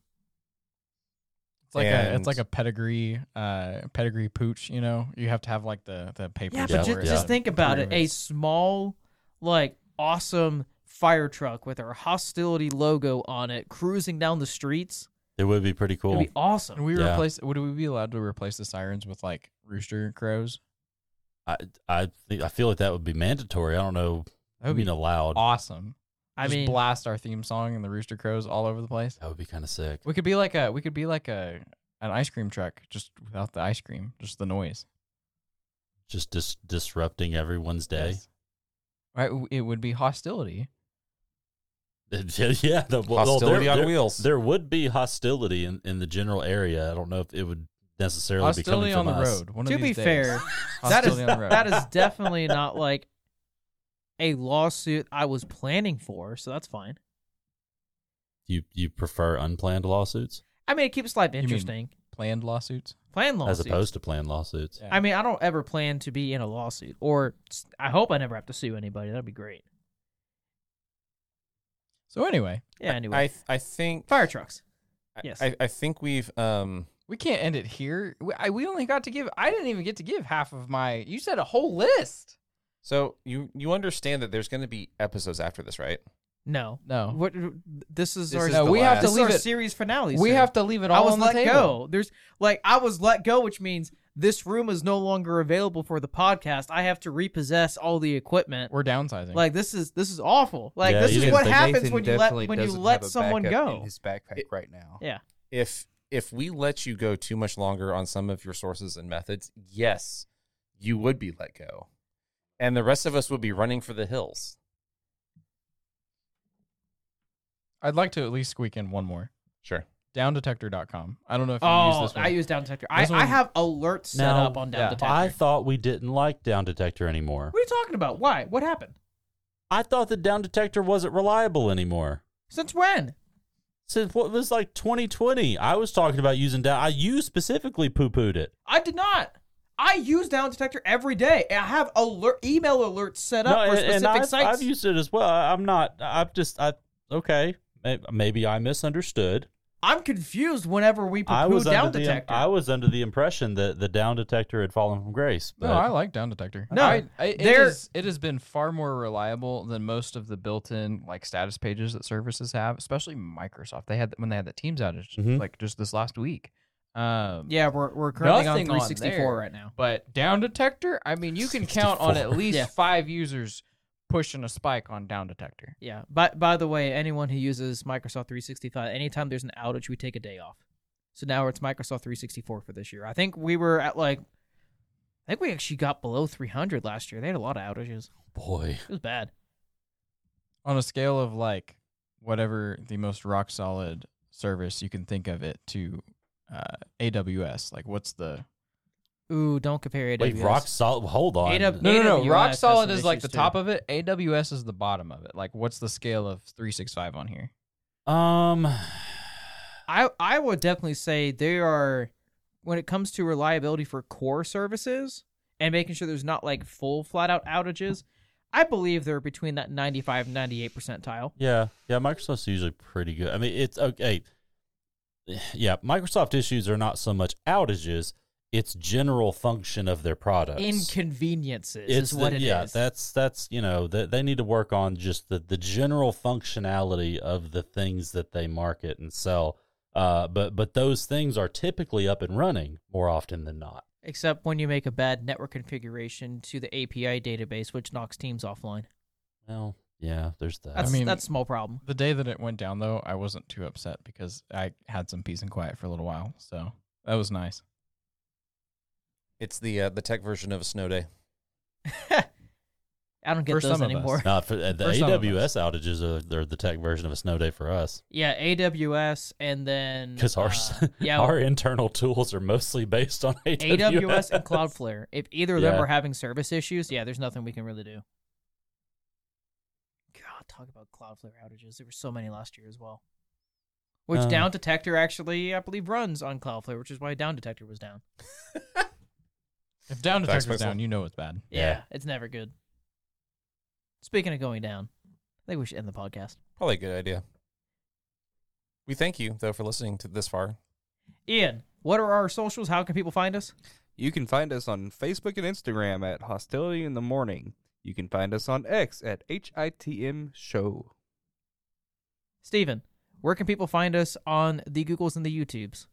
It's like a it's like a pedigree uh pedigree pooch, you know. You have to have like the the papers. Yeah, Yeah, but where just, just at think about it. A small, like, awesome fire truck with our hostility logo on it cruising down the streets. It would be pretty cool. It'd be Would awesome. we Yeah. replace? Would we be allowed to replace the sirens with like rooster crows? I I think I feel like that would be mandatory. I don't know. That I would mean, be allowed. awesome. I Just mean, blast our theme song and the rooster crows all over the place. That would be kind of sick. We could be like a we could be like a an ice cream truck just without the ice cream, just the noise. Just dis- disrupting everyone's day. Yes. Right, it would be hostility. yeah, the well, Hostility there, on there- wheels. There would be hostility in, in the general area. I don't know if it would necessarily Hostility be on coming the us. road. One to of be days. fair, that is Hostility on the road. that is definitely not like a lawsuit I was planning for, so that's fine. You you prefer unplanned lawsuits I mean, it keeps life mean interesting. planned lawsuits. Plan lawsuits. as opposed to planned lawsuits. Yeah. I mean, I don't ever plan to be in a lawsuit, or I hope I never have to sue anybody. That'd be great. So anyway, Yeah. Anyway, I I think fire trucks. I- Yes. I, I think we've um we can't end it here. We, I, we only got to give. I didn't even get to give half of my. You said a whole list. So you you understand that there's going to be episodes after this, right? No. No, What? This is This our. is no. the We have to this is leave our it. series finale. we sir. have to leave it all. I was on the let table. go. There's like I was let go, which means this room is no longer available for the podcast. I have to repossess all the equipment. We're downsizing. Like this is this is awful. Like Yeah, this is what happens Nathan when you let when you let have someone backup go. in his backpack right now. Yeah. If if we let you go too much longer on some of your sources and methods, yes, you would be let go, and the rest of us would be running for the hills. I'd like to at least squeak in one more. Sure. Downdetector.com. I don't know if you Oh, use this one. I use Down Detector. I, This I one- have alerts set Now, up on Down yeah, Detector. I thought we didn't like Down Detector anymore. what are you talking about? Why? What happened? I thought the Down Detector wasn't reliable anymore. Since when? Since what was like 2020, I was talking about using Down. I you specifically poo pooed it. I did not. I use Down Detector every day. I have alert email alerts set up for and, specific and I've, sites. I've used it as well. I- I'm not. I'm just. I okay. Maybe I misunderstood. I'm confused whenever we I poo Down under the Detector. I was under the impression that the Down Detector had fallen from grace. But No, I like Down Detector. No, I, I, it, it has been far more reliable than most of the built-in like status pages that services have, especially Microsoft. They had when they had the Teams outage Mhm. like just this last week. Um, yeah, we're we're currently on Nothing on 364 there. right now. but Down Detector, I mean, you can count on at least Yeah. five users pushing a spike on Down Detector. Yeah. By by the way, anyone who uses Microsoft 365, anytime there's an outage, we take a day off. So now it's Microsoft 364 for this year. I think we were at like, I think we actually got below 300 last year. They had a lot of outages. boy, It was bad. On a scale of like whatever the most rock solid service you can think of it to uh, AWS, like what's the Ooh, don't compare AWS. wait, rock solid. Hold on. AW No, no, no. AWS Rock solid is like the issues, top of it. AWS is the bottom of it. Like, what's the scale of 365 on here? Um, I I would definitely say they are when it comes to reliability for core services and making sure there's not like full flat out outages. I believe they're between that 95 98 percentile. yeah, yeah. Microsoft's usually pretty good. I mean, it's okay. Yeah, Microsoft issues are not so much outages; it's general function of their products. Inconveniences it's is what the- it is. yeah, that's that's you know they, they need to work on just the the general functionality of the things that they market and sell. Uh, but but those things are typically up and running more often than not. Except when you make a bad network configuration to the API database, which knocks teams offline. Well, yeah, there's that. That's mean- that's a small problem. The day that it went down, though, I wasn't too upset because I had some peace and quiet for a little while. So that was nice. It's the uh, the tech version of a snow day. I don't get For those some of us. anymore. Not for uh, the For AWS outages are they're the tech version of a snow day for us Yeah, AWS and then because our uh, yeah, our internal tools are mostly based on AWS. AWS and Cloudflare. If either of them Yeah. are having service issues, yeah, there's nothing we can really do. God, talk about Cloudflare outages. There were so many last year as well. Which Uh. Down Detector actually, I believe, runs on Cloudflare, which is why Down Detector was down. If down Thanks, detector's down, you know it's bad. Yeah, Yeah. it's never good. Speaking of going down, I think we should end the podcast. Probably a good idea. We thank you though for listening to this far. Ian, what are our socials? How can people find us? You can find us on Facebook and Instagram at Hostility in the Morning. You can find us on X at HITM Show. Steven, where can people find us on the Googles and the YouTubes?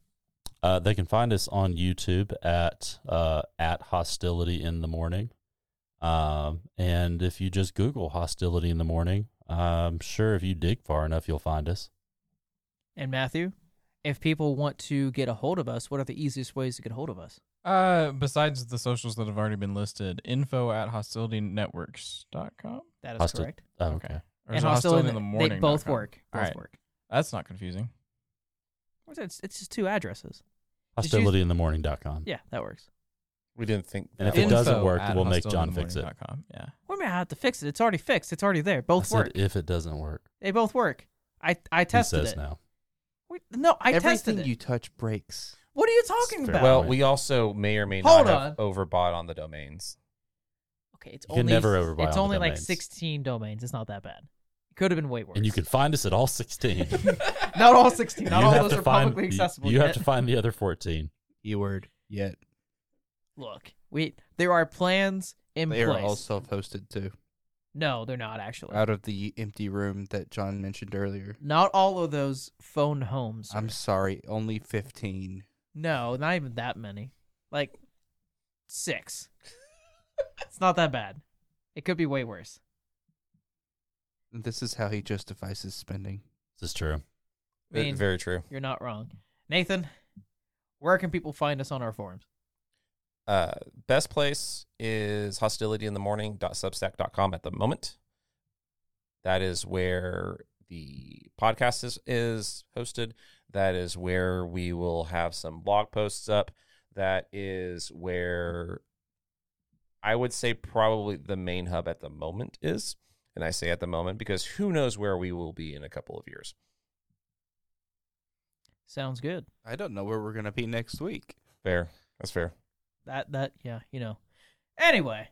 Uh, they can find us on YouTube at uh, at hostility in the morning. Um, and if you just Google hostility in the morning, I'm sure if you dig far enough, you'll find us. And Matthew, if people want to get a hold of us, what are the easiest ways to get a hold of us? Uh, besides the socials that have already been listed, info at hostilitynetworks.com. That is Hostil- correct. Oh, okay. Or and is it hostility, hostility in the morning? they both work. Both All right. work. That's not confusing. What's that? It's, it's just two addresses. Hostilityinthemorning.com. Yeah, that works. We didn't think. And if it was- doesn't Info work, at we'll make John fix it. hostilityinthemorning.com. Yeah. What do I have to fix it? It's already fixed. It's already there. I Both said work. if it doesn't work, They both work. I I he tested says it. now. Wait, no, I tested Everything it. you touch breaks. What are you talking about? Well, we also may or may Hold not have overbought on the domains. okay, it's you only never overbuy It's on the only like domains. 16 domains. It's not that bad. It could have been way worse. And you can find us at all 16. not all 16. Not you all have those to are find, publicly accessible. You, yet. have to find the other 14. Keyword yet. Look, we there are plans in They are place. all self-hosted too. No, they're not actually. Out of the empty room that John mentioned earlier. not all of those phone homes. I'm sorry, only 15. No, not even that many. Like six. it's not that bad. It could be way worse. This is how he justifies his spending. This is true. I mean, Very true. You're not wrong. Nathan, where can people find us on our forums? Uh, best place is hostilityinthemorning.substack.com at the moment. That is where the podcast is, is hosted. That is where we will have some blog posts up. That is where I would say probably the main hub at the moment is. And I say at the moment because who knows where we will be in a couple of years. Sounds good. I don't know where we're going to be next week. Fair. That's fair. That that yeah, you know. Anyway,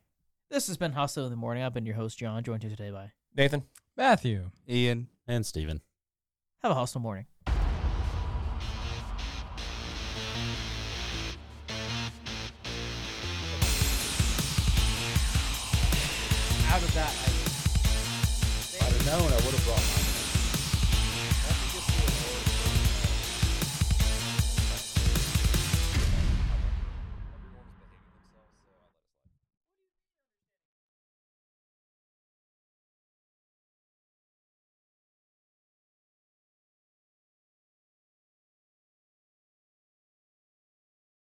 this has been Hustle in the Morning. I've been your host, John, joined here today by Nathan? Matthew. Ian, And Steven. Have a hustle morning. Out of that,